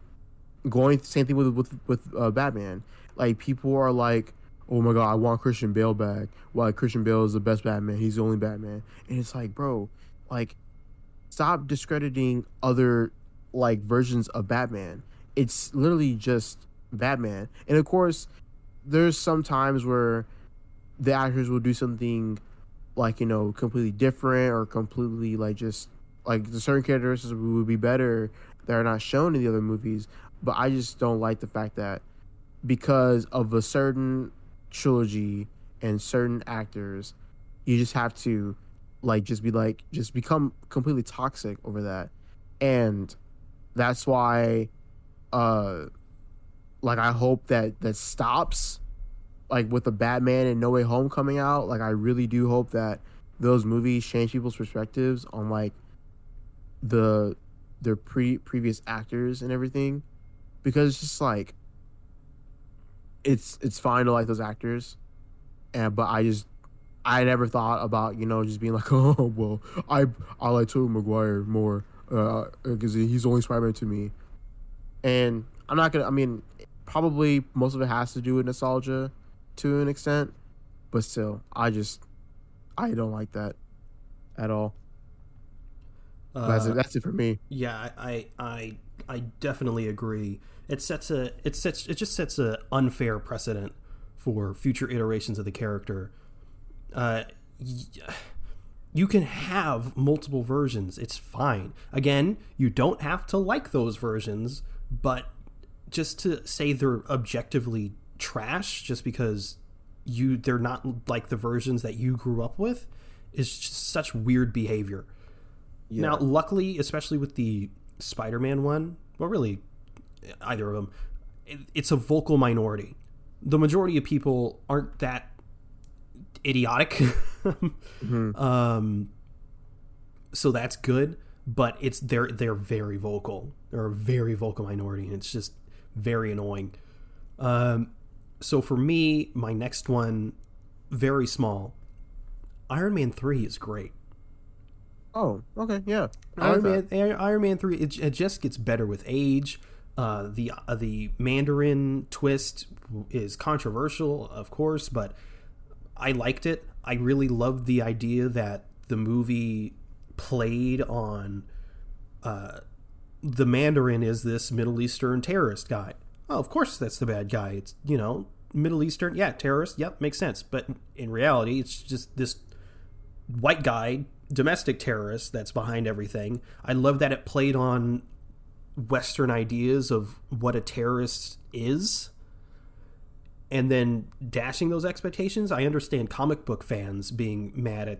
Speaker 1: going same thing with with with uh, Batman. Like people are like, "Oh my god, I want Christian Bale back." Why Christian Bale is the best Batman? He's the only Batman, and it's like, bro, like, stop discrediting other like versions of Batman. It's literally just Batman, and of course, there's some times where the actors will do something like you know completely different or completely like just like the certain characteristics would be better that are not shown in the other movies but i just don't like the fact that because of a certain trilogy and certain actors you just have to like just be like just become completely toxic over that. And that's why uh like i hope that that stops like with the Batman and No Way Home coming out, like I really do hope that those movies change people's perspectives on like the their pre previous actors and everything, because it's just like it's it's fine to like those actors, and but I just I never thought about you know just being like oh well I I like Tobey Maguire more uh, because he's only Spider Man to me, and I'm not gonna I mean probably most of it has to do with nostalgia to an extent, but still, I just I don't like that at all. That's
Speaker 2: Uh,
Speaker 1: it. That's it for me.
Speaker 2: Yeah, I, I, I definitely agree. It sets a, it sets, it just sets a unfair precedent for future iterations of the character. Uh, y- you can have multiple versions. It's fine. Again, you don't have to like those versions, but just to say they're objectively trash just because you they're not like the versions that you grew up with is just such weird behavior. Now, luckily, especially with the Spider-Man one, well, really, either of them, it, it's a vocal minority. The majority of people aren't that idiotic, um, so that's good. But it's they're they're very vocal. They're a very vocal minority, and it's just very annoying. Um, so for me, my next one, very small. Iron Man three is great.
Speaker 1: Oh, okay, yeah. I
Speaker 2: Iron
Speaker 1: like
Speaker 2: Man, Iron- Iron Man three, it, it just gets better with age. Uh, the uh, the Mandarin twist is controversial, of course, but I liked it. I really loved the idea that the movie played on uh, the Mandarin is this Middle Eastern terrorist guy. Oh, of course that's the bad guy. It's you know Middle Eastern, yeah, terrorist. Yep, makes sense. But in reality, it's just this white guy, domestic terrorist that's behind everything. I love that it played on Western ideas of what a terrorist is and then dashing those expectations. I understand comic book fans being mad at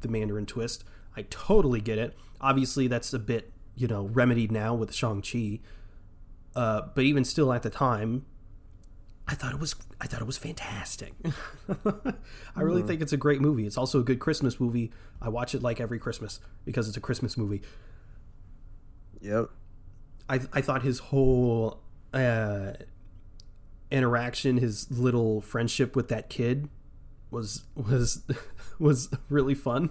Speaker 2: the Mandarin twist. I totally get it. Obviously, that's a bit, you know, remedied now with Shang-Chi. Uh, but even still at the time, I thought it was I thought it was fantastic. I really mm think it's a great movie. It's also a good Christmas movie. I watch it like every Christmas because it's a Christmas movie.
Speaker 1: Yep.
Speaker 2: I I thought his whole uh, interaction, his little friendship with that kid was was was really fun.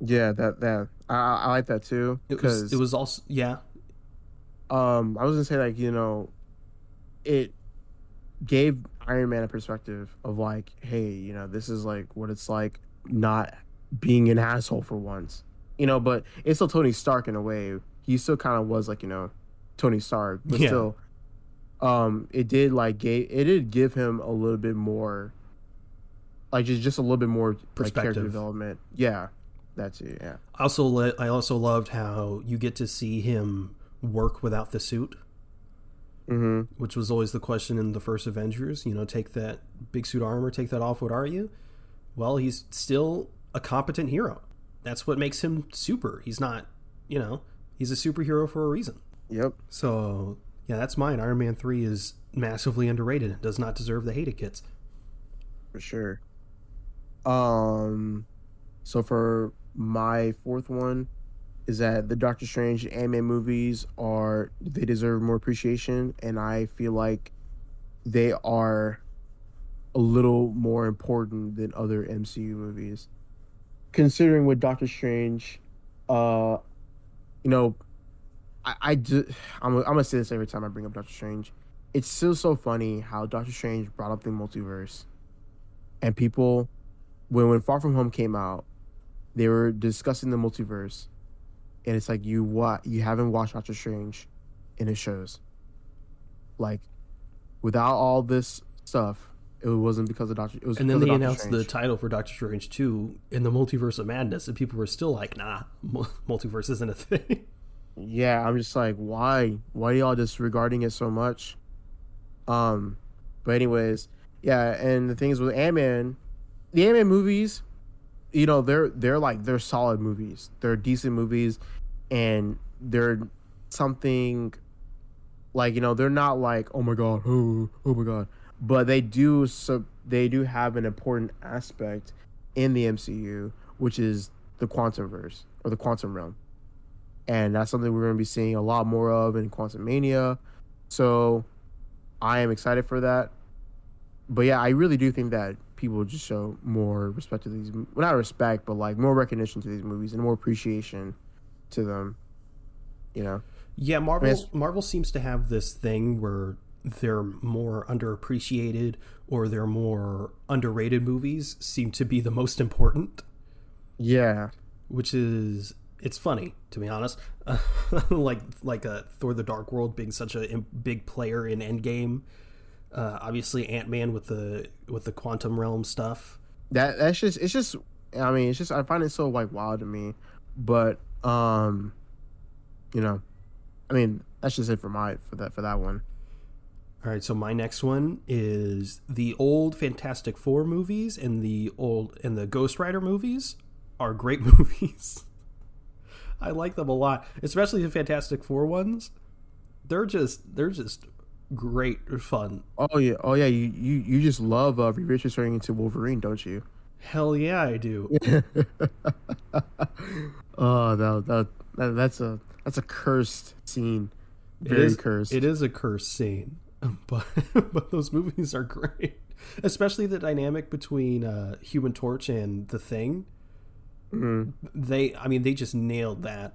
Speaker 1: Yeah, that that I, I like that too.
Speaker 2: It was it was also yeah.
Speaker 1: Um, I was gonna say like you know, it gave Iron Man a perspective of like, hey, you know, this is like what it's like not being an asshole for once, you know. But it's still Tony Stark in a way. He still kind of was like you know, Tony Stark, but yeah. still, um, it did like gave it did give him a little bit more, like just just a little bit more perspective like, character development. Yeah, that's it. Yeah.
Speaker 2: Also, I also loved how you get to see him work without the suit
Speaker 1: mm-hmm.
Speaker 2: which was always the question in the first Avengers. You know, take that big suit armor, take that off. What are you? Well, he's still a competent hero. That's what makes him super. He's not, you know, he's a superhero for a reason.
Speaker 1: Yep.
Speaker 2: So yeah, that's mine. Iron Man three is massively underrated. It does not deserve the hate it gets.
Speaker 1: For sure. Um, so for my fourth one, is that the Doctor Strange anime movies are they deserve more appreciation and I feel like they are a little more important than other MCU movies. Considering with Doctor Strange, uh you know, I, I do, I'm, I'm gonna say this every time I bring up Doctor Strange. It's still so funny how Doctor Strange brought up the multiverse, and people, when when Far From Home came out, they were discussing the multiverse, and it's like you what you haven't watched Doctor Strange, and it shows. Like, without all this stuff, it wasn't because of Doctor. It was
Speaker 2: and then they announced Strange. the title for Doctor Strange two in the Multiverse of Madness, and people were still like, "Nah, multiverse isn't a thing."
Speaker 1: Yeah, I'm just like, why? Why are y'all disregarding it so much? Um, but anyways, yeah, and the things with Ant Man, the Ant Man movies, you know they're they're like they're solid movies. They're decent movies, and they're something like you know they're not like oh my god oh, oh my god, but they do so they do have an important aspect in the MCU, which is the quantum verse or the quantum realm, and that's something we're going to be seeing a lot more of in Quantumania So I am excited for that. But yeah, I really do think that people just show more respect to these well not respect but like more recognition to these movies and more appreciation to them you know?
Speaker 2: Yeah marvel I mean, marvel seems to have this thing where they're more underappreciated or they're more underrated movies seem to be the most important.
Speaker 1: Yeah.
Speaker 2: Which is it's funny to be honest. Like like a uh, thor the dark world being such a big player in endgame uh, obviously, Ant Man with the with the quantum realm stuff.
Speaker 1: That that's just it's just I mean it's just I find it so like wild to me, but um, you know, I mean that's just it for my for that for that one.
Speaker 2: All right, so my next one is the old Fantastic Four movies and the old and the Ghost Rider movies are great movies. I like them a lot, especially the Fantastic Four ones. They're just they're just great fun.
Speaker 1: Oh yeah, oh yeah. You you, you just love uh, Richards turning into Wolverine, don't you?
Speaker 2: Hell yeah, I do.
Speaker 1: oh, that, that, that that's a that's a cursed scene. Very
Speaker 2: it is,
Speaker 1: cursed.
Speaker 2: It is a cursed scene, but but those movies are great, especially the dynamic between uh, Human Torch and the Thing.
Speaker 1: Mm-hmm.
Speaker 2: They, I mean, they just nailed that.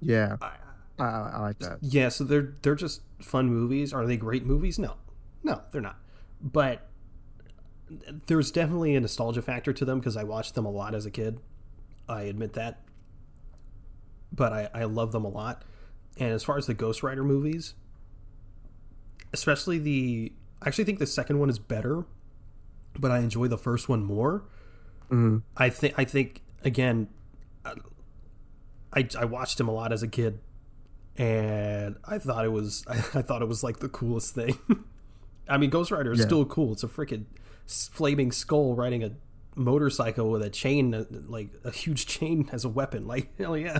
Speaker 1: Yeah. I, I, I like that.
Speaker 2: Yeah, so they're they're just fun movies. Are they great movies? No, no, they're not. But there's definitely a nostalgia factor to them because I watched them a lot as a kid. I admit that. But I, I love them a lot. And as far as the Ghost Rider movies, especially the, I actually think the second one is better, but I enjoy the first one more.
Speaker 1: hmm
Speaker 2: I think I think again, I I watched him a lot as a kid, and I thought it was I, I thought it was like the coolest thing. I mean, Ghost Rider is
Speaker 1: Yeah.
Speaker 2: still cool. It's a freaking flaming skull riding a motorcycle with a chain, uh, like a huge chain as a weapon. Like hell yeah!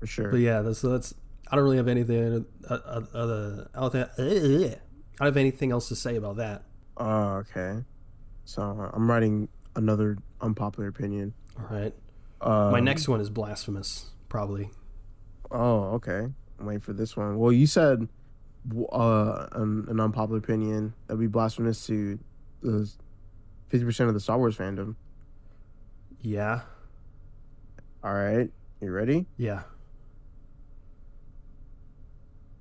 Speaker 1: for sure.
Speaker 2: But yeah, that's that's. I don't really have anything uh, uh, other. I don't think- I don't have anything else to say about that.
Speaker 1: Oh, okay. So I'm writing another unpopular opinion.
Speaker 2: All right,
Speaker 1: Uh,
Speaker 2: my next one is blasphemous. Probably.
Speaker 1: Oh, okay. Waiting for this one. Well, you said uh, an, an unpopular opinion that'd be blasphemous to the fifty percent of the Star Wars fandom.
Speaker 2: Yeah.
Speaker 1: All right, you ready?
Speaker 2: Yeah.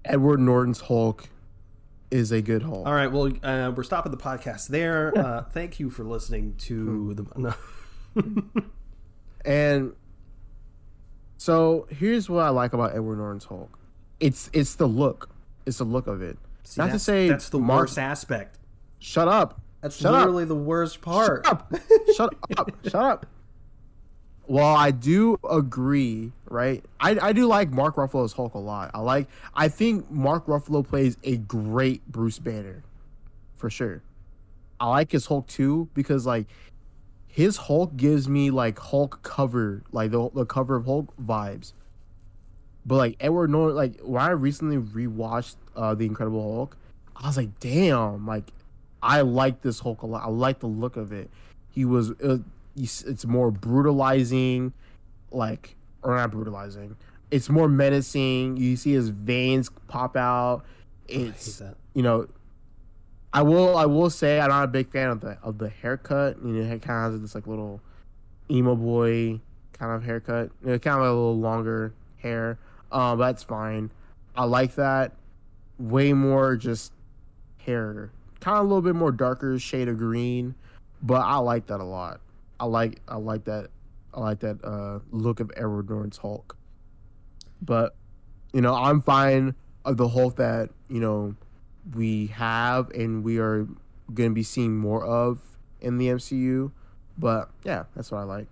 Speaker 1: Edward Norton's Hulk is a good Hulk.
Speaker 2: All right. Well, uh, we're stopping the podcast there. Uh, thank you for listening to the. No.
Speaker 1: And so here's what I like about Edward Norton's Hulk. It's it's the look. It's the look of it.
Speaker 2: See,
Speaker 1: Not to say
Speaker 2: that's the
Speaker 1: Mark-
Speaker 2: worst aspect.
Speaker 1: Shut up.
Speaker 2: That's
Speaker 1: Shut up.
Speaker 2: literally the worst part.
Speaker 1: Shut up. Shut up. Shut up. Well, I do agree, right? I, I do like Mark Ruffalo's Hulk a lot. I like I think Mark Ruffalo plays a great Bruce Banner. For sure. I like his Hulk too because like his Hulk gives me like Hulk cover, like the the cover of Hulk vibes. But like Edward Norton, like when I recently rewatched uh The Incredible Hulk, I was like, damn, like I like this Hulk a lot. I like the look of it. He was uh, he's- it's more brutalizing, like or not brutalizing. It's more menacing. You see his veins pop out.
Speaker 2: I hate
Speaker 1: It's
Speaker 2: that.
Speaker 1: you know, I will I will say I'm not a big fan of the of the haircut. You know, it kind of has this like little emo boy kind of haircut. You know, kind of a little longer hair. Um, that's fine. I like that. Way more just hair, kind of a little bit more darker shade of green. But I like that a lot. I like I like that I like that uh look of Edward Norton's Hulk. But you know, I'm fine of the Hulk that you know we have and we are going to be seeing more of in the MCU. But yeah, that's what I like.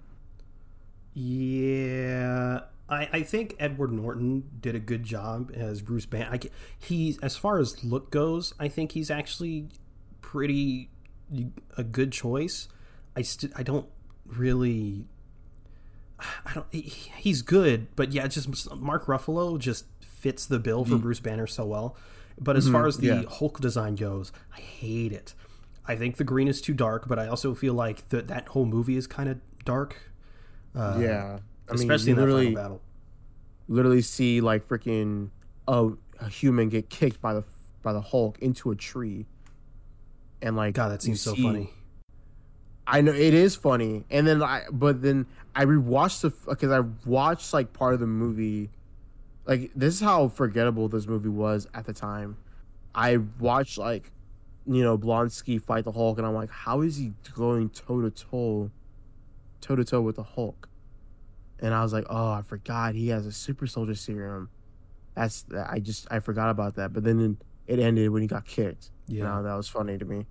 Speaker 2: Yeah, I, I think Edward Norton did a good job as Bruce Banner. I, he's as far as look goes, I think he's actually pretty a good choice. I st- I don't really. I don't. He, he's good, but yeah, just Mark Ruffalo just fits the bill for Bruce Banner so well. But as far as the
Speaker 1: yeah.
Speaker 2: Hulk design goes, I hate it. I think the green is too dark, but I also feel like that that whole movie is kind of dark. Uh,
Speaker 1: yeah, I mean,
Speaker 2: especially that
Speaker 1: literally
Speaker 2: battle.
Speaker 1: literally see like freaking a, a human get kicked by the by the Hulk into a tree, and like
Speaker 2: God, that seems so
Speaker 1: see-
Speaker 2: funny.
Speaker 1: I know it is funny, and then I but then I rewatched the because I watched like part of the movie. Like this is how forgettable this movie was at the time. I watched like, you know, Blonsky fight the Hulk, and I'm like, how is he going toe to toe, toe to toe with the Hulk? And I was like, oh, I forgot he has a super soldier serum. That's I just I forgot about that. But then it ended when he got kicked.
Speaker 2: Yeah.
Speaker 1: Yeah, that was funny to me.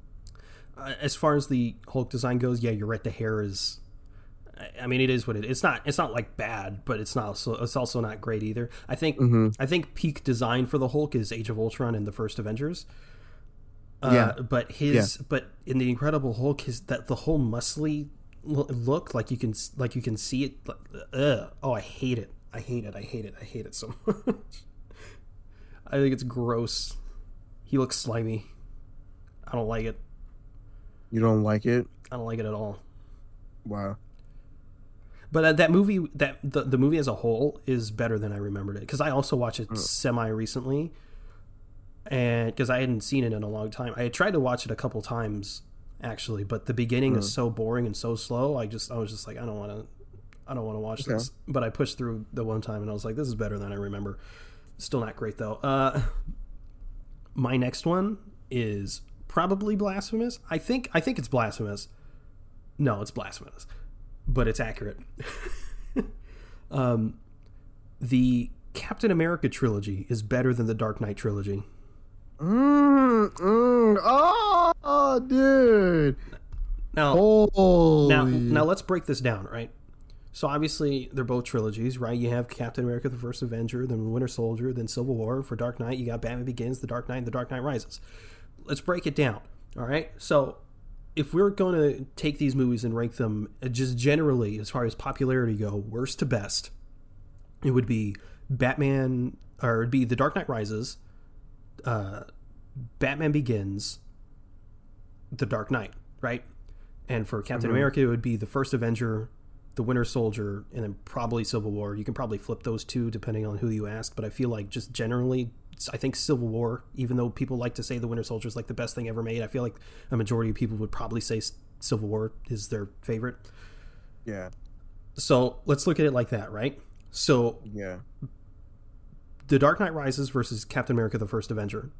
Speaker 2: Uh, as far as the Hulk design goes, yeah, you're right. The hair is. I- mean, it is what it. It's not. It's not like bad, but it's not. So it's also not great either. I think.
Speaker 1: Mm-hmm.
Speaker 2: I think peak design for the Hulk is Age of Ultron and the first Avengers. Uh,
Speaker 1: Yeah.
Speaker 2: But his. But in the Incredible Hulk, his that the whole muscly look, like you can like you can see it. like, Ugh. Oh, I hate it. I hate it. I hate it. I hate it so much. I think it's gross. He looks slimy. I don't like it.
Speaker 1: You don't like it?
Speaker 2: I don't like it at all.
Speaker 1: Wow.
Speaker 2: But that, that movie, that the, the movie as a whole is better than I remembered it because I also watched it mm. semi recently, and because I hadn't seen it in a long time, I had tried to watch it a couple times actually, but the beginning is so boring and so slow. I just I was just like I don't want to, I don't want to watch
Speaker 1: Okay.
Speaker 2: this. But I pushed through the one time and I was like, this is better than I remember. Still not great though. Uh, my next one is probably blasphemous. I think I think it's blasphemous. No, it's blasphemous, but it's accurate. um, the Captain America trilogy is better than the Dark Knight trilogy.
Speaker 1: Mm, mm, oh, dude.
Speaker 2: Now,
Speaker 1: Holy.
Speaker 2: now, now let's break this down, right? So obviously they're both trilogies, right? You have Captain America: The First Avenger, then Winter Soldier, then Civil War. For Dark Knight, you got Batman Begins, The Dark Knight, and The Dark Knight Rises. Let's break it down, all right? So if we're going to take these movies and rank them uh, just generally as far as popularity go, worst to best, it would be Batman, or it'd be The Dark Knight Rises, uh, Batman Begins, The Dark Knight, right? And for Captain America, it would be The First Avenger, The Winter Soldier, and then probably Civil War. You can probably flip those two depending on who you ask, but I feel like just generally, I think Civil War, even though people like to say The Winter Soldier is like the best thing ever made, I feel like a majority of people would probably say Civil War is their favorite.
Speaker 1: yeah,
Speaker 2: So let's look at it like that, right? So
Speaker 1: yeah.
Speaker 2: The Dark Knight Rises versus Captain America: The First Avenger.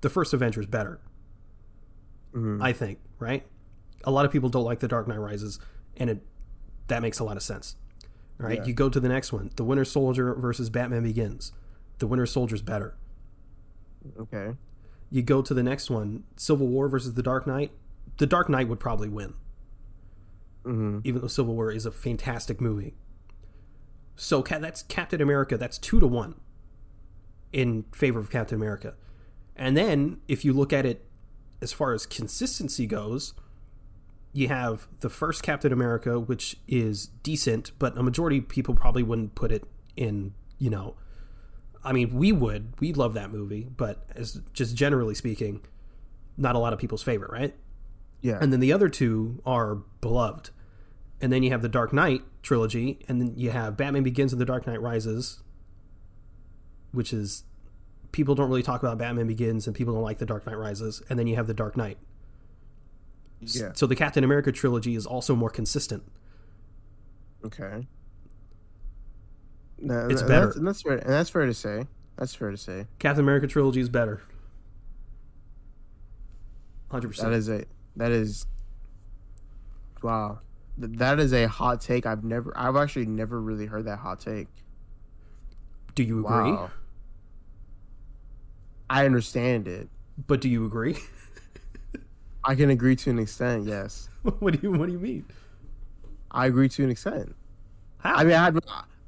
Speaker 2: The First Avenger is better,
Speaker 1: Mhm.
Speaker 2: I think. Right? A lot of people don't like The Dark Knight Rises, and it that makes a lot of sense. Right?
Speaker 1: Yeah.
Speaker 2: You go to the next one: The Winter Soldier versus Batman Begins. The Winter Soldier's better.
Speaker 1: Okay.
Speaker 2: You go to the next one: Civil War versus The Dark Knight. The Dark Knight would probably win,
Speaker 1: hmm
Speaker 2: even though Civil War is a fantastic movie. So Ca- that's Captain America. That's two to one in favor of Captain America. And then if you look at it as far as consistency goes, you have the first Captain America, which is decent, but a majority of people probably wouldn't put it in, you know. I mean, we would. We love that movie, but as just generally speaking, not a lot of people's favorite, right?
Speaker 1: Yeah.
Speaker 2: And then the other two are beloved. And then you have the Dark Knight trilogy, and then you have Batman Begins and The Dark Knight Rises, which is people don't really talk about Batman Begins and people don't like The Dark Knight Rises, and then you have The Dark Knight.
Speaker 1: Yeah.
Speaker 2: So the Captain America trilogy is also more consistent.
Speaker 1: Okay. No,
Speaker 2: It's better.
Speaker 1: That's, that's fair. And that's fair to say. That's fair to say.
Speaker 2: Captain America trilogy is better. 100%.
Speaker 1: That is a. That is. Wow. Th- That is a hot take. I've never. I've actually never really heard that hot take.
Speaker 2: do you agree?
Speaker 1: Wow. I understand it.
Speaker 2: But do you agree?
Speaker 1: I can agree to an extent. Yes,
Speaker 2: what do you what do you mean?
Speaker 1: I agree to an extent.
Speaker 2: How?
Speaker 1: I mean, I had,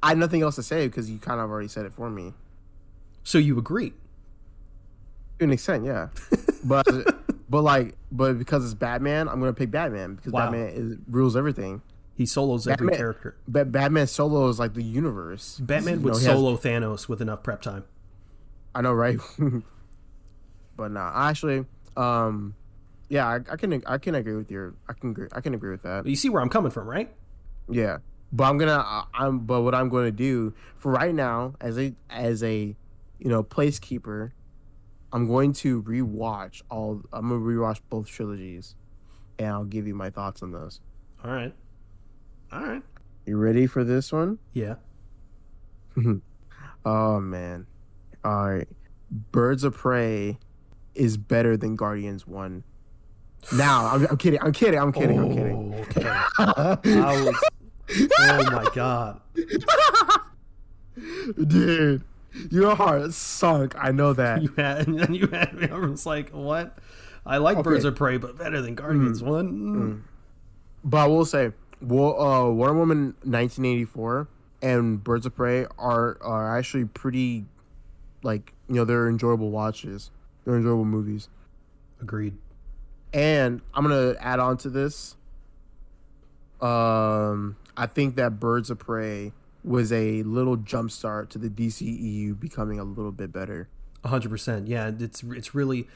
Speaker 1: I had nothing else to say because you kind of already said it for me.
Speaker 2: so you agree?
Speaker 1: To an extent, yeah. But but like but because it's Batman, I'm gonna pick Batman because
Speaker 2: Wow.
Speaker 1: Batman is, rules everything.
Speaker 2: He solos every character.
Speaker 1: Ba- Batman solo is like the universe.
Speaker 2: Batman would
Speaker 1: know, he has-
Speaker 2: solo Thanos with enough prep time.
Speaker 1: I know, right? but nah, actually, um, yeah, I, I can I can agree with your I can agree I can agree with that.
Speaker 2: But you see where I'm coming from, right?
Speaker 1: Yeah, but I'm gonna I- I'm but what I'm going to do for right now as a as a you know placekeeper, I'm going to rewatch all. I'm gonna rewatch both trilogies, and I'll give you my thoughts on those.
Speaker 2: All right. All right.
Speaker 1: You ready for this one?
Speaker 2: Yeah.
Speaker 1: Oh man, all right. Birds of Prey is better than Guardians One. Now I'm, I'm kidding. I'm kidding. I'm kidding. I'm oh, kidding.
Speaker 2: Oh, okay. I was. Oh my god.
Speaker 1: Dude, your heart sunk. I know that.
Speaker 2: You had and then you had me. I was like, what? I like
Speaker 1: Okay.
Speaker 2: Birds of Prey, but better than Guardians One. Mm.
Speaker 1: But I will say, well, uh, Wonder Woman 1984 and Birds of Prey are are actually pretty, like you know, they're enjoyable watches. They're enjoyable movies.
Speaker 2: Agreed.
Speaker 1: And I'm gonna add on to this. Um, I think that Birds of Prey was a little jumpstart to the DCEU becoming a little bit better.
Speaker 2: hundred percent. Yeah, it's it's really.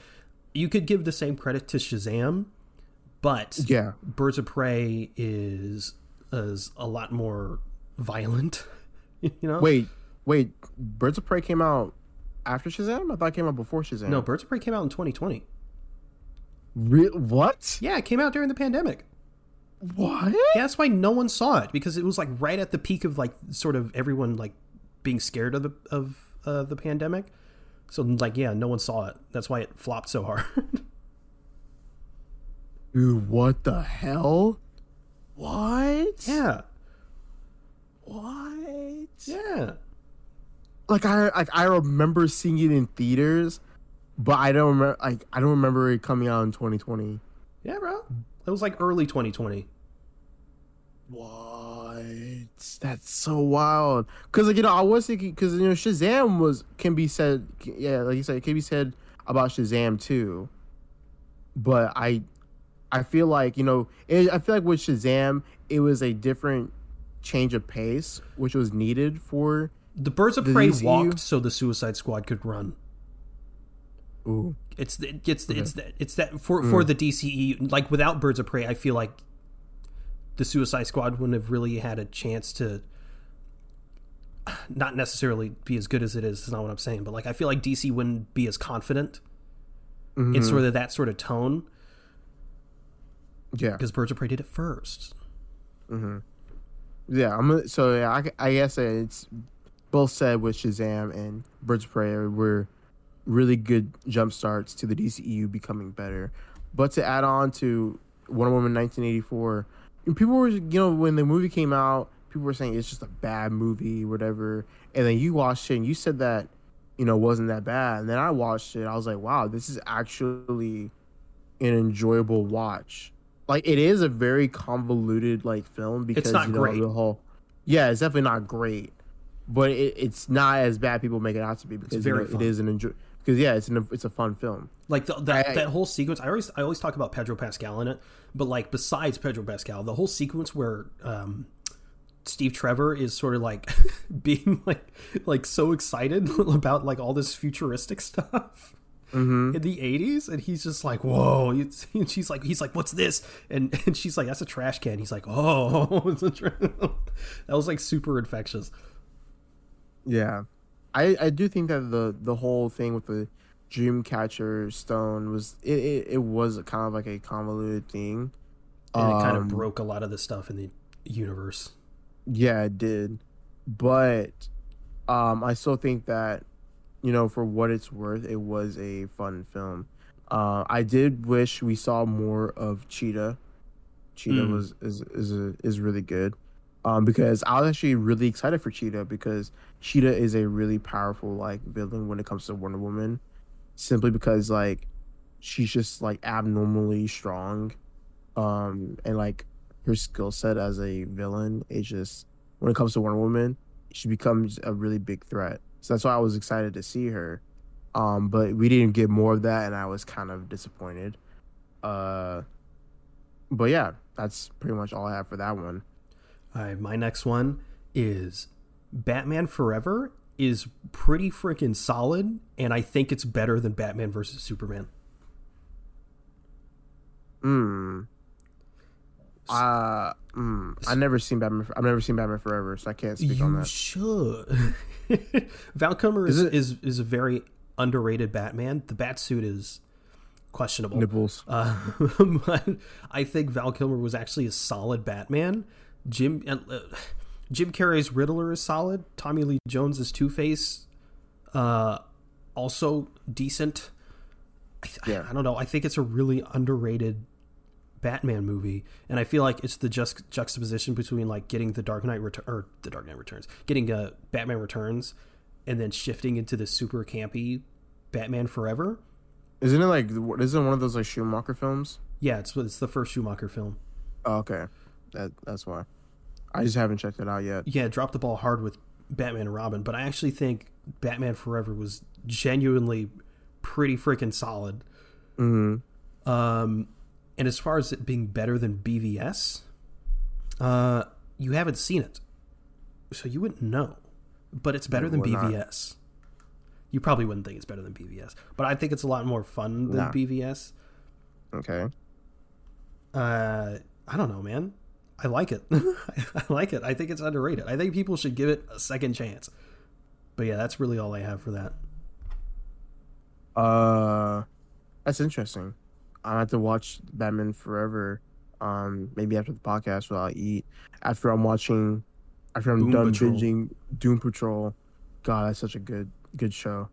Speaker 2: You could give the same credit to Shazam, but
Speaker 1: Yeah,
Speaker 2: Birds of Prey is is a lot more violent. you know.
Speaker 1: Wait, wait. Birds of Prey came out after Shazam. I thought it came out before Shazam.
Speaker 2: No, Birds of Prey came out in 2020.
Speaker 1: Re- what?
Speaker 2: Yeah, it came out during the pandemic.
Speaker 1: What?
Speaker 2: Yeah, that's why no one saw it because it was like right at the peak of like sort of everyone like being scared of the of uh, the pandemic. So like yeah, no one saw it. That's why it flopped so hard.
Speaker 1: Dude, what the hell? What?
Speaker 2: yeah,
Speaker 1: What?
Speaker 2: yeah.
Speaker 1: like I like I remember seeing it in theaters, but I don't remember like I don't remember it coming out in 2020.
Speaker 2: Yeah, bro. It was like early 2020.
Speaker 1: What? That's so wild. Cause like you know I was thinking because you know Shazam was can be said yeah like you said it can be said about Shazam too, but I I feel like you know it, I feel like with Shazam it was a different change of pace which was needed for
Speaker 2: The Birds of
Speaker 1: The
Speaker 2: Prey
Speaker 1: DCU?
Speaker 2: walked so the Suicide Squad could run.
Speaker 1: ooh
Speaker 2: It's it's the- it's that it's that for for mm. the DCE like without Birds of Prey, I feel like the Suicide Squad wouldn't have really had a chance to not necessarily be as good as it is. Is not what I'm saying, but like I feel like DC wouldn't be as confident in mm-hmm. sort of that sort of tone
Speaker 1: yeah
Speaker 2: because Birds of Prey did it first. Mm-hmm.
Speaker 1: yeah I'm so yeah I, I guess it's both said with Shazam and Birds of Prey were really good jump starts to the DCEU becoming better. But to add on to Wonder Woman 1984, people were, you know, when the movie came out, people were saying it's just a bad movie, whatever. And then you watched it and you said that, you know, wasn't that bad. And then I watched it. I was like, wow, this is actually an enjoyable watch. Like it is a very convoluted like film because it's
Speaker 2: not
Speaker 1: you know
Speaker 2: great.
Speaker 1: the whole. Yeah, it's definitely not great, but it, it's not as bad people make it out to be because you
Speaker 2: very
Speaker 1: know, it is an enjoy. Because yeah, it's an it's a fun film.
Speaker 2: Like the, that
Speaker 1: I-
Speaker 2: that whole sequence, I always I always talk about Pedro Pascal in it, but like besides Pedro Pascal, the whole sequence where um, Steve Trevor is sort of like being like like so excited about like all this futuristic stuff in the '80s, and he's just like, "Whoa!" And she's like, "He's like, what's this?" And and she's like, "That's a trash can." He's like, "Oh, it's a tra-" that was like super infectious."
Speaker 1: Yeah, I I do think that the the whole thing with the Dreamcatcher stone was it it, it was kind of like a convoluted thing.
Speaker 2: And it kind of
Speaker 1: Um,
Speaker 2: broke a lot of the stuff in the universe.
Speaker 1: Yeah, it did. But um I still think that you know, for what it's worth, it was a fun film. Uh I did wish we saw more of Cheetah. Cheetah
Speaker 2: Mm.
Speaker 1: was is is a, is really good. Um because I was actually really excited for Cheetah because Cheetah is a really powerful like villain when it comes to Wonder Woman simply because like she's just like abnormally strong um and like her skill set as a villain is just when it comes to Wonder Woman, she becomes a really big threat. So that's why I was excited to see her. Um, but we didn't get more of that, and I was kind of disappointed. Uh, but yeah, that's pretty much all I have for that one.
Speaker 2: All right, my next one is Batman Forever is pretty freaking solid, and I think it's better than Batman versus Superman.
Speaker 1: Hmm. Uh, mm, I never seen Batman. I've never seen Batman Forever, so I can't speak on that.
Speaker 2: should. Val Kilmer is,
Speaker 1: Is it-
Speaker 2: is is a very underrated Batman. The bat suit is questionable.
Speaker 1: Nipples.
Speaker 2: Uh, but I think Val Kilmer was actually a solid Batman. Jim uh, Jim Carrey's Riddler is solid. Tommy Lee Jones's Two Face, uh, also decent. I, th-
Speaker 1: Yeah.
Speaker 2: I don't know. I think it's a really underrated Batman movie, and I feel like it's the just juxtaposition between like getting the Dark Knight Return or the Dark Knight Returns, getting uh, Batman Returns, and then shifting into the super campy Batman Forever.
Speaker 1: Isn't it like? Isn't it one of those like Schumacher films?
Speaker 2: Yeah, it's it's the first Schumacher film.
Speaker 1: Oh, okay, that that's why. I just haven't checked it out yet.
Speaker 2: yeah, dropped the ball hard with Batman and Robin, but I actually think Batman Forever was genuinely pretty freaking solid.
Speaker 1: hmm
Speaker 2: Um, and as far as it being better than BVS, uh, you haven't seen it, so you wouldn't know. But it's better than
Speaker 1: would not.
Speaker 2: BVS. You probably wouldn't think it's better than BVS, but I think it's a lot more fun than
Speaker 1: Nah.
Speaker 2: BVS.
Speaker 1: Okay.
Speaker 2: Uh, I don't know, man. I like it. I like it. I think it's underrated. I think people should give it a second chance. But yeah, that's really all I have for that.
Speaker 1: Uh, that's interesting. I have to watch Batman Forever. Um, maybe after the podcast, while I eat. After I'm watching, after I'm
Speaker 2: Doom
Speaker 1: done
Speaker 2: Patrol.
Speaker 1: binging Doom Patrol. God, that's such a good good show.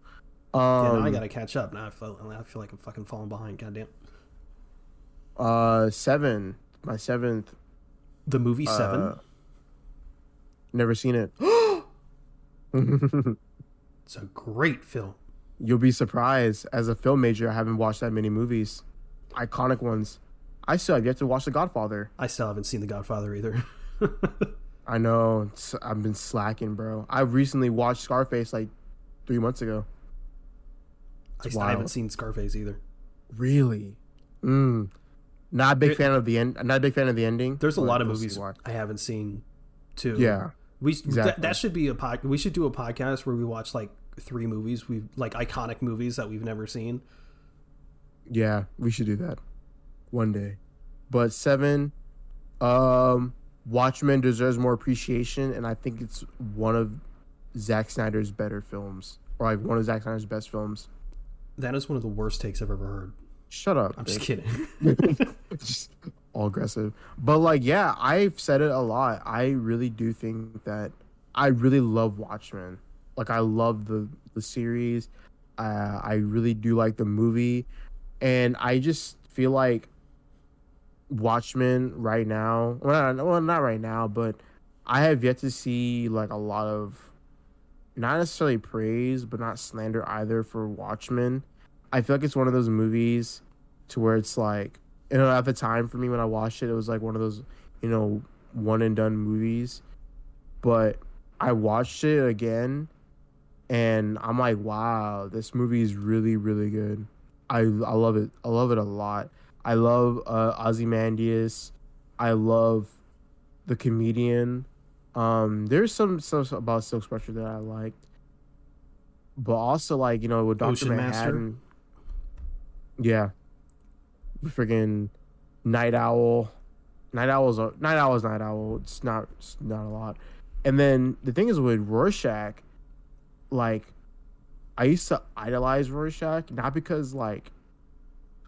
Speaker 1: Um,
Speaker 2: Yeah, now I gotta catch up. Now I feel, I feel like I'm fucking falling behind. Goddamn.
Speaker 1: uh, seven. My seventh.
Speaker 2: The movie Seven.
Speaker 1: Uh, never seen it.
Speaker 2: It's a great film.
Speaker 1: You'll be surprised. As a film major, I haven't watched that many movies, iconic ones. I still have yet to watch The Godfather.
Speaker 2: I still haven't seen The Godfather either.
Speaker 1: I know. I've been slacking, bro. I recently watched Scarface like three months ago.
Speaker 2: I still haven't seen Scarface either.
Speaker 1: Really? Mm. Not a big fan of the end. Not a big fan of the ending.
Speaker 2: There's a lot of movies I haven't seen too.
Speaker 1: Yeah.
Speaker 2: We exactly. that, that should be a pod. We should do a podcast where we watch like three movies we like iconic movies that we've never seen.
Speaker 1: Yeah, we should do that one day. But seven, um, Watchmen deserves more appreciation, and I think it's one of Zack Snyder's better films, or like one of Zack Snyder's best films.
Speaker 2: That is one of the worst takes I've ever heard.
Speaker 1: Shut up.
Speaker 2: I'm just kidding.
Speaker 1: just all aggressive. But like, yeah, I've said it a lot. I really do think that I really love Watchmen. Like, I love the the series. Uh, I really do like the movie, and I just feel like Watchmen right now. Well, not, well, not right now, but I have yet to see like a lot of not necessarily praise, but not slander either for Watchmen. I feel like it's one of those movies to where it's like, you know, at the time for me when I watched it, it was like one of those, you know, one and done movies. But I watched it again and I'm like, wow, this movie is really, really good. I I love it. I love it a lot. I love uh, Ozymandias. I love the comedian. Um, there's some stuff about Silk Spectre that I liked, but also like you know with Doctor Manhattan. Master. Yeah, freaking Night Owl. Night Owl's a, Night Owl's Night Owl. It's not it's not a lot. And then the thing is with Rorschach, like I used to idolize Rorschach not because like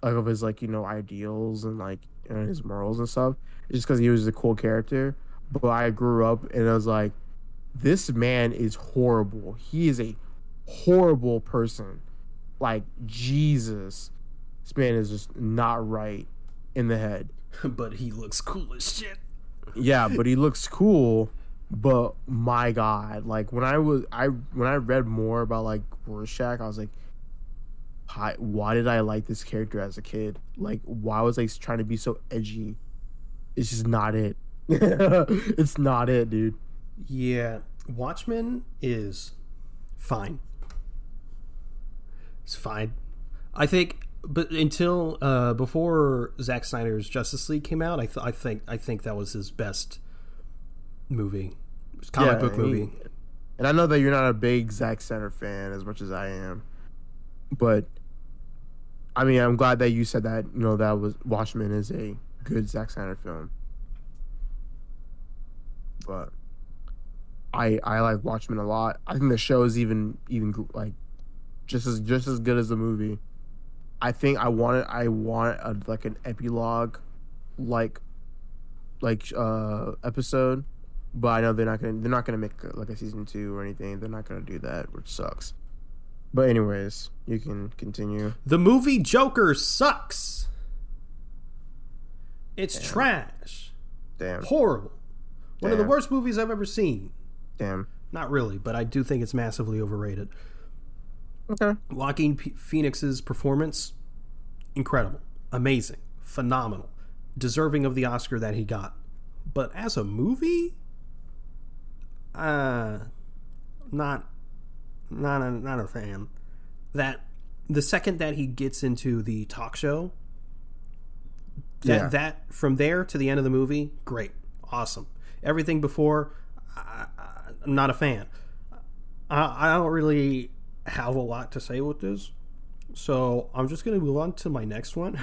Speaker 1: like of his like you know ideals and like and his morals and stuff, just because he was a cool character. But I grew up and I was like, this man is horrible. He is a horrible person. Like Jesus, man is just not right in the head.
Speaker 2: but he looks cool as shit.
Speaker 1: Yeah, but he looks cool. But my God, like when I was I when I read more about like Rorschach, I was like, why, why did I like this character as a kid? Like, why was I trying to be so edgy? It's just not it. it's not it, dude.
Speaker 2: Yeah, Watchmen is fine. It's fine. I think, but until uh, before Zack Snyder's Justice League came out, I, th- I think I think that was his best movie, comic yeah, book movie.
Speaker 1: and I know that you're not a big Zack Snyder fan as much as I am, but I mean, I'm glad that you said that. You know, that was Watchmen is a good Zack Snyder film, but I I like Watchmen a lot. I think the show is even even like just as just as good as the movie. I think I want it. I want a, like an epilogue, like like uh episode, but I know they're not gonna they're not gonna make like a season two or anything. They're not gonna do that, which sucks. But anyways, you can continue.
Speaker 2: The movie Joker sucks. It's Damn. trash.
Speaker 1: Damn.
Speaker 2: Horrible. One of the worst movies I've ever seen.
Speaker 1: Damn.
Speaker 2: Not really, but I do think it's massively overrated.
Speaker 1: Okay.
Speaker 2: Joaquin P- Phoenix's performance incredible, amazing, phenomenal, deserving of the Oscar that he got. But as a movie, uh not not a not a fan. That the second that he gets into the talk show, that yeah. that from there to the end of the movie, great, awesome. Everything before, I, am not a fan. I, I don't really have a lot to say with this, so I'm just gonna move on to my next one.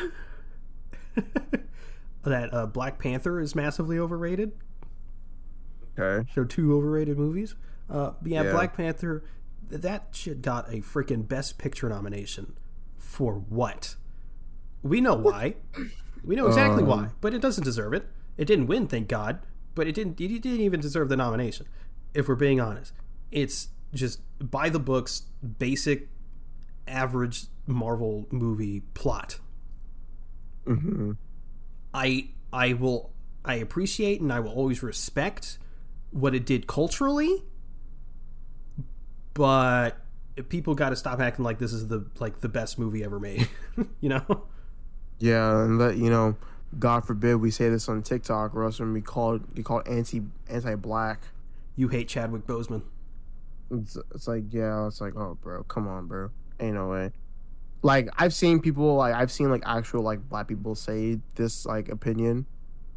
Speaker 2: that uh, Black Panther is massively overrated.
Speaker 1: Okay.
Speaker 2: So two overrated movies. Uh, yeah, yeah, Black Panther that shit got a freaking Best Picture nomination. For what? We know why. we know exactly um, why, but it doesn't deserve it. It didn't win, thank God, but it didn't. It didn't even deserve the nomination. If we're being honest, it's just by the books, basic, average Marvel movie plot.
Speaker 1: Mm-hmm.
Speaker 2: I I will I appreciate and I will always respect what it did culturally but people got to stop acting like this is the like the best movie ever made. you know?
Speaker 1: Yeah, and let you know, God forbid we say this on TikTok, or else we're gonna be called be called anti anti black.
Speaker 2: You hate Chadwick Boseman.
Speaker 1: It's, it's like yeah, it's like oh bro, come on, bro, ain't no way. Like I've seen people like I've seen like actual like black people say this like opinion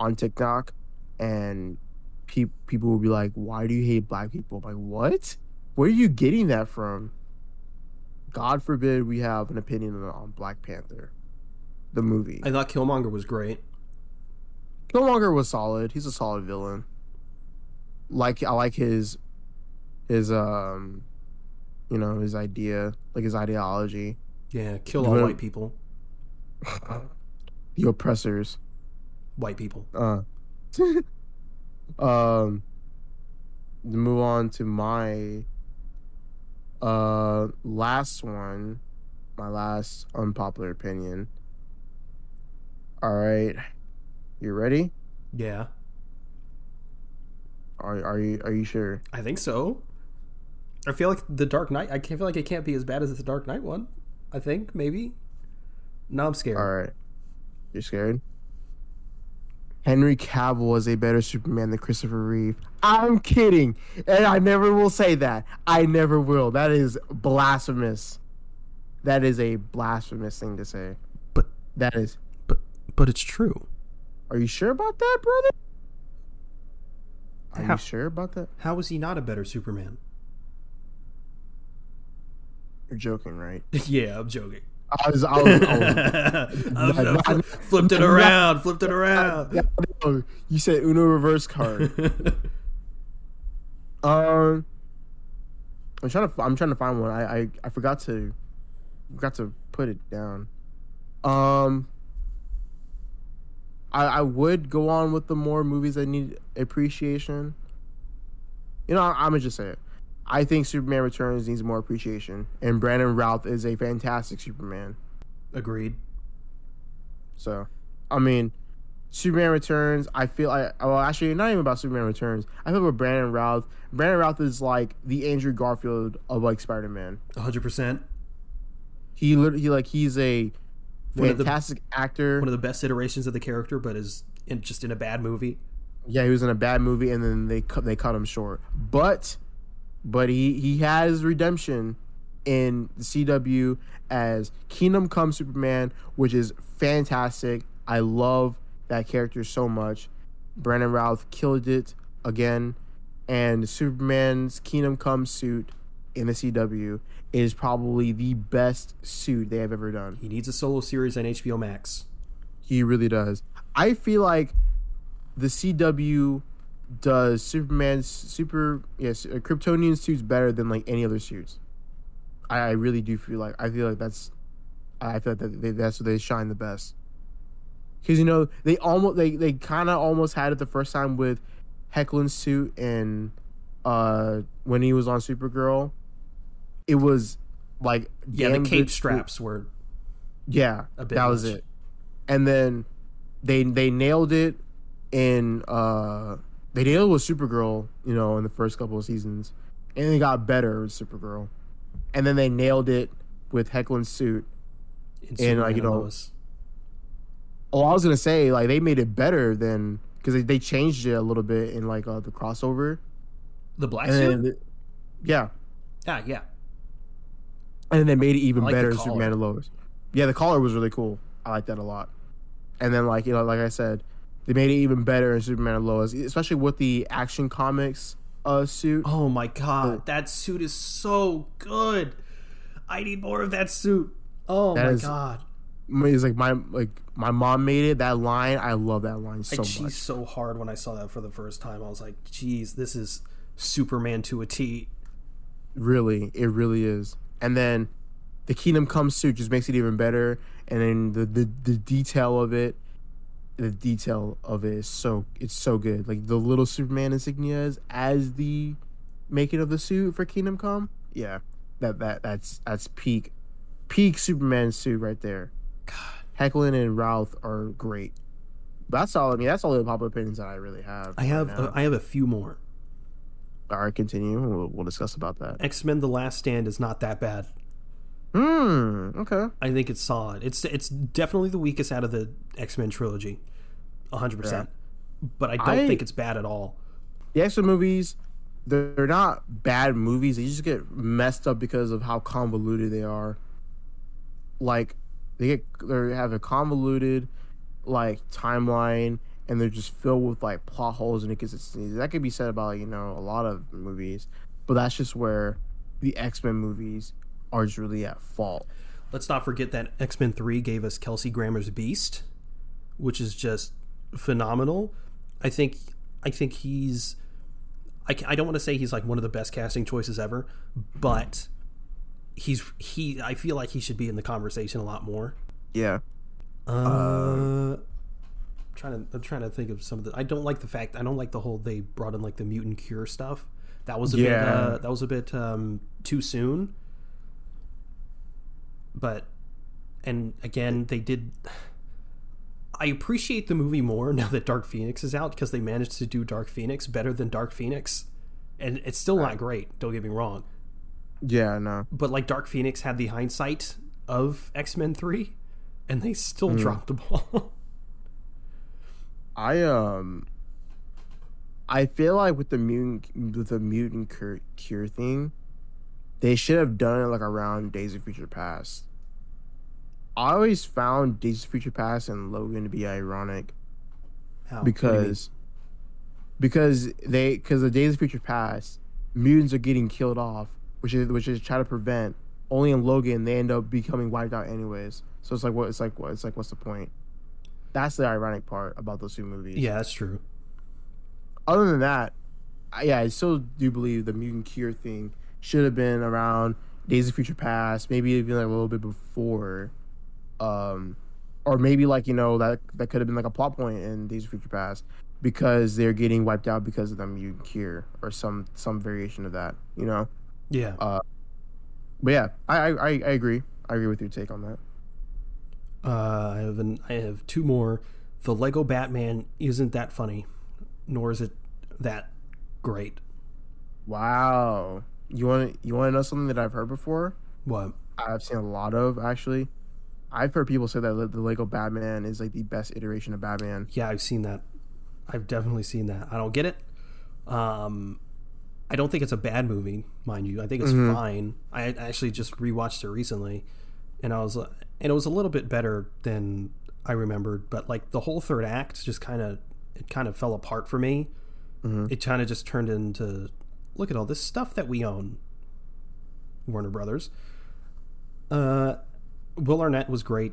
Speaker 1: on TikTok, and pe- people will be like, "Why do you hate black people?" I'm like what? Where are you getting that from? God forbid we have an opinion on Black Panther, the movie.
Speaker 2: I thought Killmonger was great.
Speaker 1: Killmonger was solid. He's a solid villain. Like I like his his um you know, his idea, like his ideology.
Speaker 2: Yeah, kill all white people.
Speaker 1: The oppressors.
Speaker 2: White people.
Speaker 1: Uh um to move on to my uh last one, my last unpopular opinion. All right. You ready?
Speaker 2: Yeah,
Speaker 1: Are are you are you sure?
Speaker 2: I think so. I feel like the Dark Knight. I can't feel like it can't be as bad as the Dark Knight one. I think maybe. No, I'm scared.
Speaker 1: All right. You're scared? Henry Cavill was a better Superman than Christopher Reeve. I'm kidding. And I never will say that. I never will. That is blasphemous. That is a blasphemous thing to say.
Speaker 2: But
Speaker 1: That is.
Speaker 2: but but it's true.
Speaker 1: Are you sure about that, brother? Are
Speaker 2: How-
Speaker 1: you sure about that?
Speaker 2: How is he not a better Superman?
Speaker 1: You're joking, right?
Speaker 2: yeah, I'm joking.
Speaker 1: I was. I was, I was
Speaker 2: I've
Speaker 1: No,
Speaker 2: fl- flipped it around, flipped it around.
Speaker 1: You said Uno reverse card. Um, I'm trying to. I'm trying to find one. I I, I forgot to, forgot to put it down. Um, I I would go on with the more movies that need appreciation. You know, I, I'm gonna just say it. I think Superman Returns needs more appreciation, and Brandon Routh is a fantastic Superman.
Speaker 2: Agreed.
Speaker 1: So, I mean, Superman Returns. I feel like, well, actually, not even about Superman Returns. I feel with Brandon Routh. Brandon Routh is like the Andrew Garfield of like Spider Man.
Speaker 2: 100%.
Speaker 1: He literally, like, he's a
Speaker 2: One the-
Speaker 1: fantastic actor.
Speaker 2: One of the best iterations of the character, but is in, just in a bad movie.
Speaker 1: yeah, he was in a bad movie, and then they cut they cut him short. But, but he he has redemption in the CW as Kingdom Come Superman, which is fantastic. I love that character so much. Brandon Routh killed it again, and Superman's Kingdom Come suit in the CW is probably the best suit they have ever done.
Speaker 2: He needs a solo series on HBO Max.
Speaker 1: He really does. I feel like the CW does Superman's super yes uh, Kryptonian suits better than like any other suits. I, I really do feel like I feel like that's I feel like that they, that's where they shine the best. Because you know they almost they they kind of almost had it the first time with Hoechlin's suit and uh when he was on Supergirl, it was like
Speaker 2: Yeah, the cape
Speaker 1: good-
Speaker 2: straps were.
Speaker 1: yeah, that was it. And then they they nailed it in uh they it with Supergirl, you know, in the first couple of seasons. And they got better with Supergirl. And then they nailed it with Hoechlin's suit.
Speaker 2: In
Speaker 1: And, like, you know,
Speaker 2: Lois.
Speaker 1: Oh, I was gonna say like they made it better than because they, they changed it a little bit in like uh, the crossover.
Speaker 2: the black
Speaker 1: And
Speaker 2: suit.
Speaker 1: then the- yeah,
Speaker 2: ah, yeah.
Speaker 1: and then they made it even
Speaker 2: like
Speaker 1: better. Superman and Lois. Yeah, the collar was really cool. I like that a lot. And then like you know, like I said, they made it even better in Superman and Lois, especially with the Action Comics uh suit.
Speaker 2: Oh my god, that suit is so good. I need more of that suit. Oh
Speaker 1: That
Speaker 2: my
Speaker 1: is-
Speaker 2: god.
Speaker 1: It's like my like my mom made it. That line, I love that line so
Speaker 2: I
Speaker 1: much.
Speaker 2: so hard when I saw that for the first time. I was like, geez, this is Superman to a T.
Speaker 1: Really, it really is. And then the Kingdom Come suit just makes it even better. And then the the, the detail of it, the detail of it is so it's so good. Like the little Superman insignias as the making of the suit for Kingdom Come. Yeah, that that that's that's peak peak Superman suit right there.
Speaker 2: God.
Speaker 1: Hoechlin and Routh are great. That's all. I mean, that's all the pop opinions that I really have.
Speaker 2: I have
Speaker 1: right
Speaker 2: uh. I have a few more.
Speaker 1: All right, continue. We'll, we'll discuss about that.
Speaker 2: X Men: The Last Stand is not that bad.
Speaker 1: Hmm. Okay.
Speaker 2: I think it's solid. It's it's definitely the weakest out of the X Men trilogy, hundred percent. But I don't
Speaker 1: I-
Speaker 2: think it's bad at all.
Speaker 1: The X Men movies, they're, they're not bad movies. They just get messed up because of how convoluted they are. Like they get they have a convoluted like timeline, and they're just filled with like plot holes and inconsistencies. That could be said about you know a lot of movies, but that's just where the X Men movies are really at fault.
Speaker 2: Let's not forget that X Men Three gave us Kelsey Grammer's Beast, which is just phenomenal. I think I think he's. I, I don't want to say he's like one of the best casting choices ever, but he's he. I feel like he should be in the conversation a lot more.
Speaker 1: Yeah.
Speaker 2: Uh, I'm trying to I'm trying to think of some of the. I don't like the fact I don't like the whole they brought in like the mutant cure stuff. That was a bit uh, that was a bit um, too soon. But and again they did. I appreciate the movie more now that Dark Phoenix is out because they managed to do Dark Phoenix better than Dark Phoenix, and it's still not great. Don't get me wrong,
Speaker 1: Yeah. No.
Speaker 2: but like Dark Phoenix had the hindsight of X Men Three, and they still dropped the ball.
Speaker 1: I um I feel like with the mutant with the mutant cure, cure thing, they should have done it like around Days of Future Past. I always found Days of Future Past and Logan to be ironic
Speaker 2: How? What do you mean?
Speaker 1: because because they because the Days of Future Past mutants are getting killed off, which is which is try to prevent. Only in Logan they end up becoming wiped out anyways. So it's like what it's like what it's like what's the point? That's the ironic part about those two movies
Speaker 2: yeah, that's true.
Speaker 1: other than that, I, yeah, I still do believe the mutant cure thing should have been around Days of Future Past, maybe even like a little bit before, um, or maybe like you know that that could have been like a plot point in Days of Future Past because they're getting wiped out because of the mutant cure or some some variation of that, you know.
Speaker 2: Yeah,
Speaker 1: But yeah, I I, I I agree. I agree with your take on that.
Speaker 2: uh, I have an, I have two more. The Lego Batman isn't that funny, nor is it that great.
Speaker 1: Wow, you want you want to know something that I've heard before?
Speaker 2: What?
Speaker 1: I've seen a lot of actually. I've heard people say that the Lego Batman is like the best iteration of Batman.
Speaker 2: Yeah, I've seen that. I've definitely seen that. I don't get it. Um, I don't think it's a bad movie, mind you. I think it's fine. I actually just rewatched it recently, and I was, and it was a little bit better than I remembered. But like the whole third act, just kind of, it kind of fell apart for me. It kind of just turned into, look at all this stuff that we own. Warner Brothers. Uh, Will Arnett was great.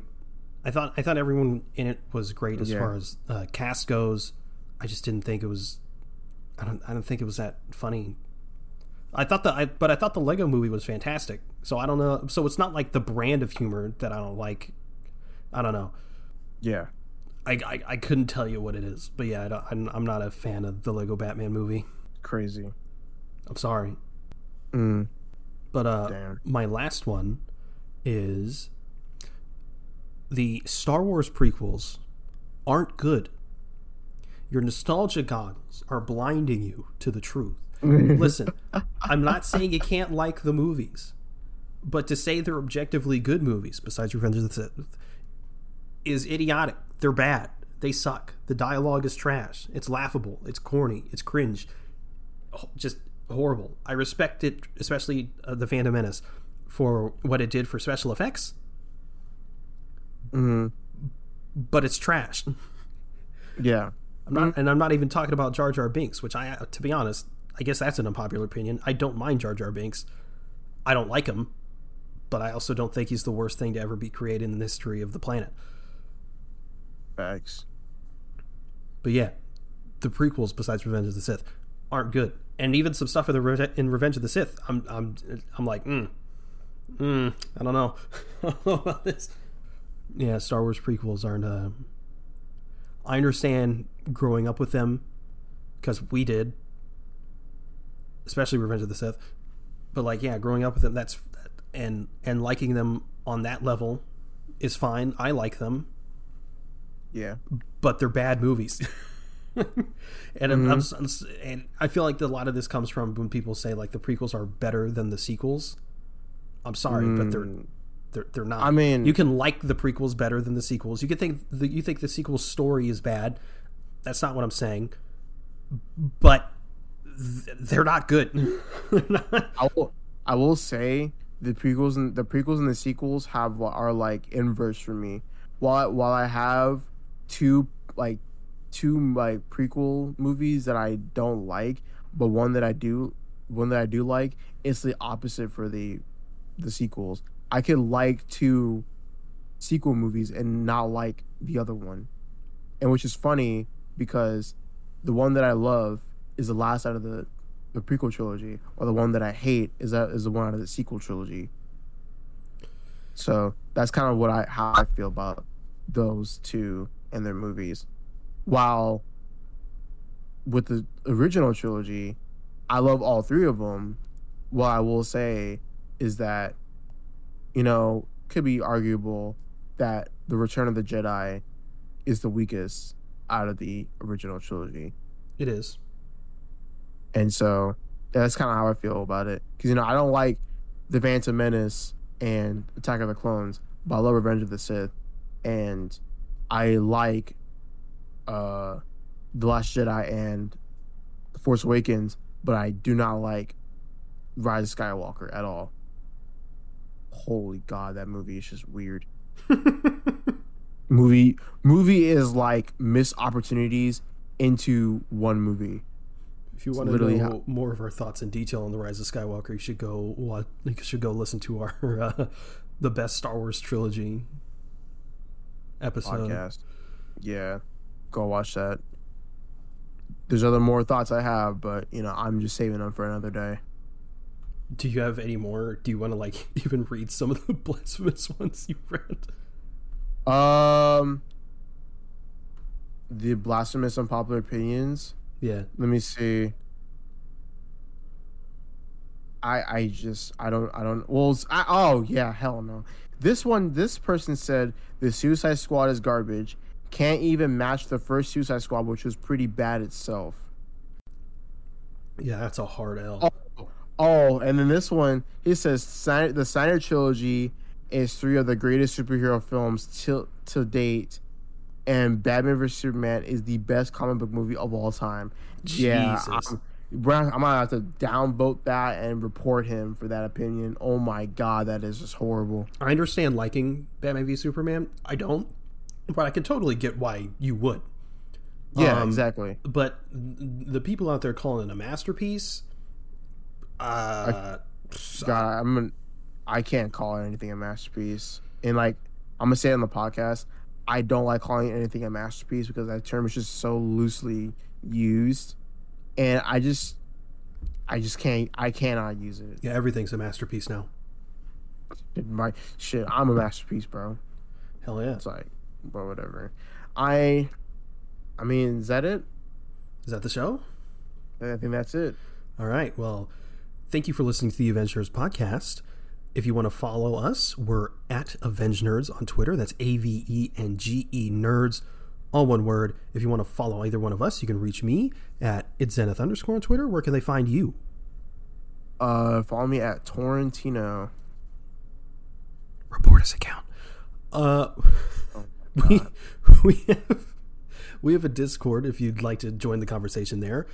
Speaker 2: I thought I thought everyone in it was great as
Speaker 1: Yeah.
Speaker 2: far as uh, cast goes. I just didn't think it was. I don't. I don't think it was that funny. I thought the. I, but I thought the Lego Movie was fantastic. So I don't know. So it's not like the brand of humor that I don't like. I don't know.
Speaker 1: Yeah.
Speaker 2: I, I, I couldn't tell you what it is, but yeah, I don't, I'm, I'm not a fan of the Lego Batman movie.
Speaker 1: Crazy.
Speaker 2: I'm sorry,
Speaker 1: Mm,
Speaker 2: but uh,
Speaker 1: damn.
Speaker 2: my last one is the Star Wars prequels aren't good. Your nostalgia goggles are blinding you to the truth. Listen, I'm not saying you can't like the movies, but to say they're objectively good movies, besides Revenge of the Sith, is idiotic. They're bad. They suck. The dialogue is trash. It's laughable. It's corny. It's cringe. Just horrible. I respect it, especially uh, the Phantom Menace, for what it did for special effects,
Speaker 1: hmm
Speaker 2: but it's trash.
Speaker 1: Yeah.
Speaker 2: I'm not, and I'm not even talking about Jar Jar Binks, which I, to be honest, I guess that's an unpopular opinion. I don't mind Jar Jar Binks. I don't like him, but I also don't think he's the worst thing to ever be created in the history of the planet.
Speaker 1: Facts.
Speaker 2: But yeah, the prequels besides Revenge of the Sith aren't good, and even some stuff in the in Revenge of the Sith, I'm I'm I'm like, mm, mm, I don't know, I don't know about this. Yeah, Star Wars prequels aren't. Uh, I understand growing up with them because we did, especially Revenge of the Sith. But like, yeah, growing up with them, that's and and liking them on that level is fine. I like them,
Speaker 1: Yeah.
Speaker 2: but they're bad movies. and I'm, I'm, mm-hmm. and I feel like a lot of this comes from when people say like the prequels are better than the sequels. I'm sorry, but they're mm. they're, they're not.
Speaker 1: I mean-
Speaker 2: you can like the prequels better than the sequels. You can think the, you think the sequel story is bad. That's not what I'm saying. But th- they're not good. They're not-
Speaker 1: I will, I will say the prequels and the prequels and the sequels have are like inverse for me. While while I have two like two like prequel movies that I don't like, but one that I do one that I do like, it's the opposite for the the sequels. I could like two sequel movies and not like the other one. And which is funny because the one that I love is the last out of the the prequel trilogy, or the one that I hate is that is the one out of the sequel trilogy. So that's kind of what I how I feel about those two and their movies. While with the original trilogy, I love all three of them. What I will say is that, you know, could be arguable that the Return of the Jedi is the weakest out of the original trilogy.
Speaker 2: it is.
Speaker 1: And so that's kind of how I feel about it. Because, you know, I don't like The Phantom Menace and Attack of the Clones, but I love Revenge of the Sith. And I like uh, The Last Jedi and The Force Awakens, but I do not like Rise of Skywalker at all. Holy God, that movie is just weird. movie movie is like missed opportunities into one movie.
Speaker 2: If you want to know
Speaker 1: how-
Speaker 2: more of our thoughts in detail on the Rise of Skywalker, you should go watch, you should go listen to our uh, the best Star Wars trilogy episode.
Speaker 1: podcast. Yeah, go watch that. There's other more thoughts I have, but you know I'm just saving them for another day.
Speaker 2: Do you have any more? Do you want to like even read some of the blasphemous ones you read?
Speaker 1: Um, the blasphemous unpopular opinions.
Speaker 2: Yeah,
Speaker 1: Let me see. I I just I don't I don't well I, oh yeah hell no. This one this person said the Suicide Squad is garbage. Can't even match the first Suicide Squad, which was pretty bad itself.
Speaker 2: yeah, that's a hard L.
Speaker 1: Oh, oh, and then this one, he says the Snyder trilogy is three of the greatest superhero films till to date, and Batman vs Superman is the best comic book movie of all time. Yeah, I'm, I'm gonna have to downvote that and report him for that opinion. Oh my god, that is just horrible.
Speaker 2: I understand liking Batman v Superman. I don't, but I can totally get why you would.
Speaker 1: Yeah,
Speaker 2: Um,
Speaker 1: exactly.
Speaker 2: But the people out there calling it a masterpiece, uh,
Speaker 1: God, I'm gonna, I can't call anything a masterpiece. And like I'm gonna say it on the podcast, I don't like calling anything a masterpiece because that term is just so loosely used, and I just, I just can't, I cannot use it.
Speaker 2: yeah, everything's a masterpiece now.
Speaker 1: My shit, I'm a masterpiece, bro.
Speaker 2: Hell yeah!
Speaker 1: It's like, but whatever. I, I mean, is that it?
Speaker 2: Is that the show?
Speaker 1: I think that's it.
Speaker 2: All right. Well, thank you for listening to the Avengenerds podcast. If you want to follow us, we're at Avengenerds on Twitter. That's A V E N G E Nerds, all one word. If you want to follow either one of us, you can reach me at it's Zenith underscore on Twitter. Where can they find you?
Speaker 1: Uh, follow me at Taurentino.
Speaker 2: Report us account. Uh, we uh-huh. we have we have a Discord if you'd like to join the conversation there.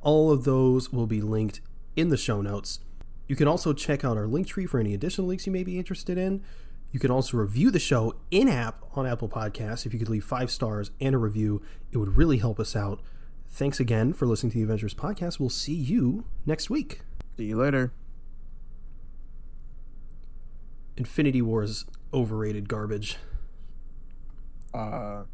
Speaker 2: All of those will be linked in the show notes. You can also check out our link tree for any additional links you may be interested in. You can also review the show in app on Apple Podcasts. If you could leave five stars and a review, it would really help us out. Thanks again for listening to the Avengenerds podcast. We'll see you next week.
Speaker 1: See you later.
Speaker 2: Infinity War is overrated garbage.
Speaker 1: Uh,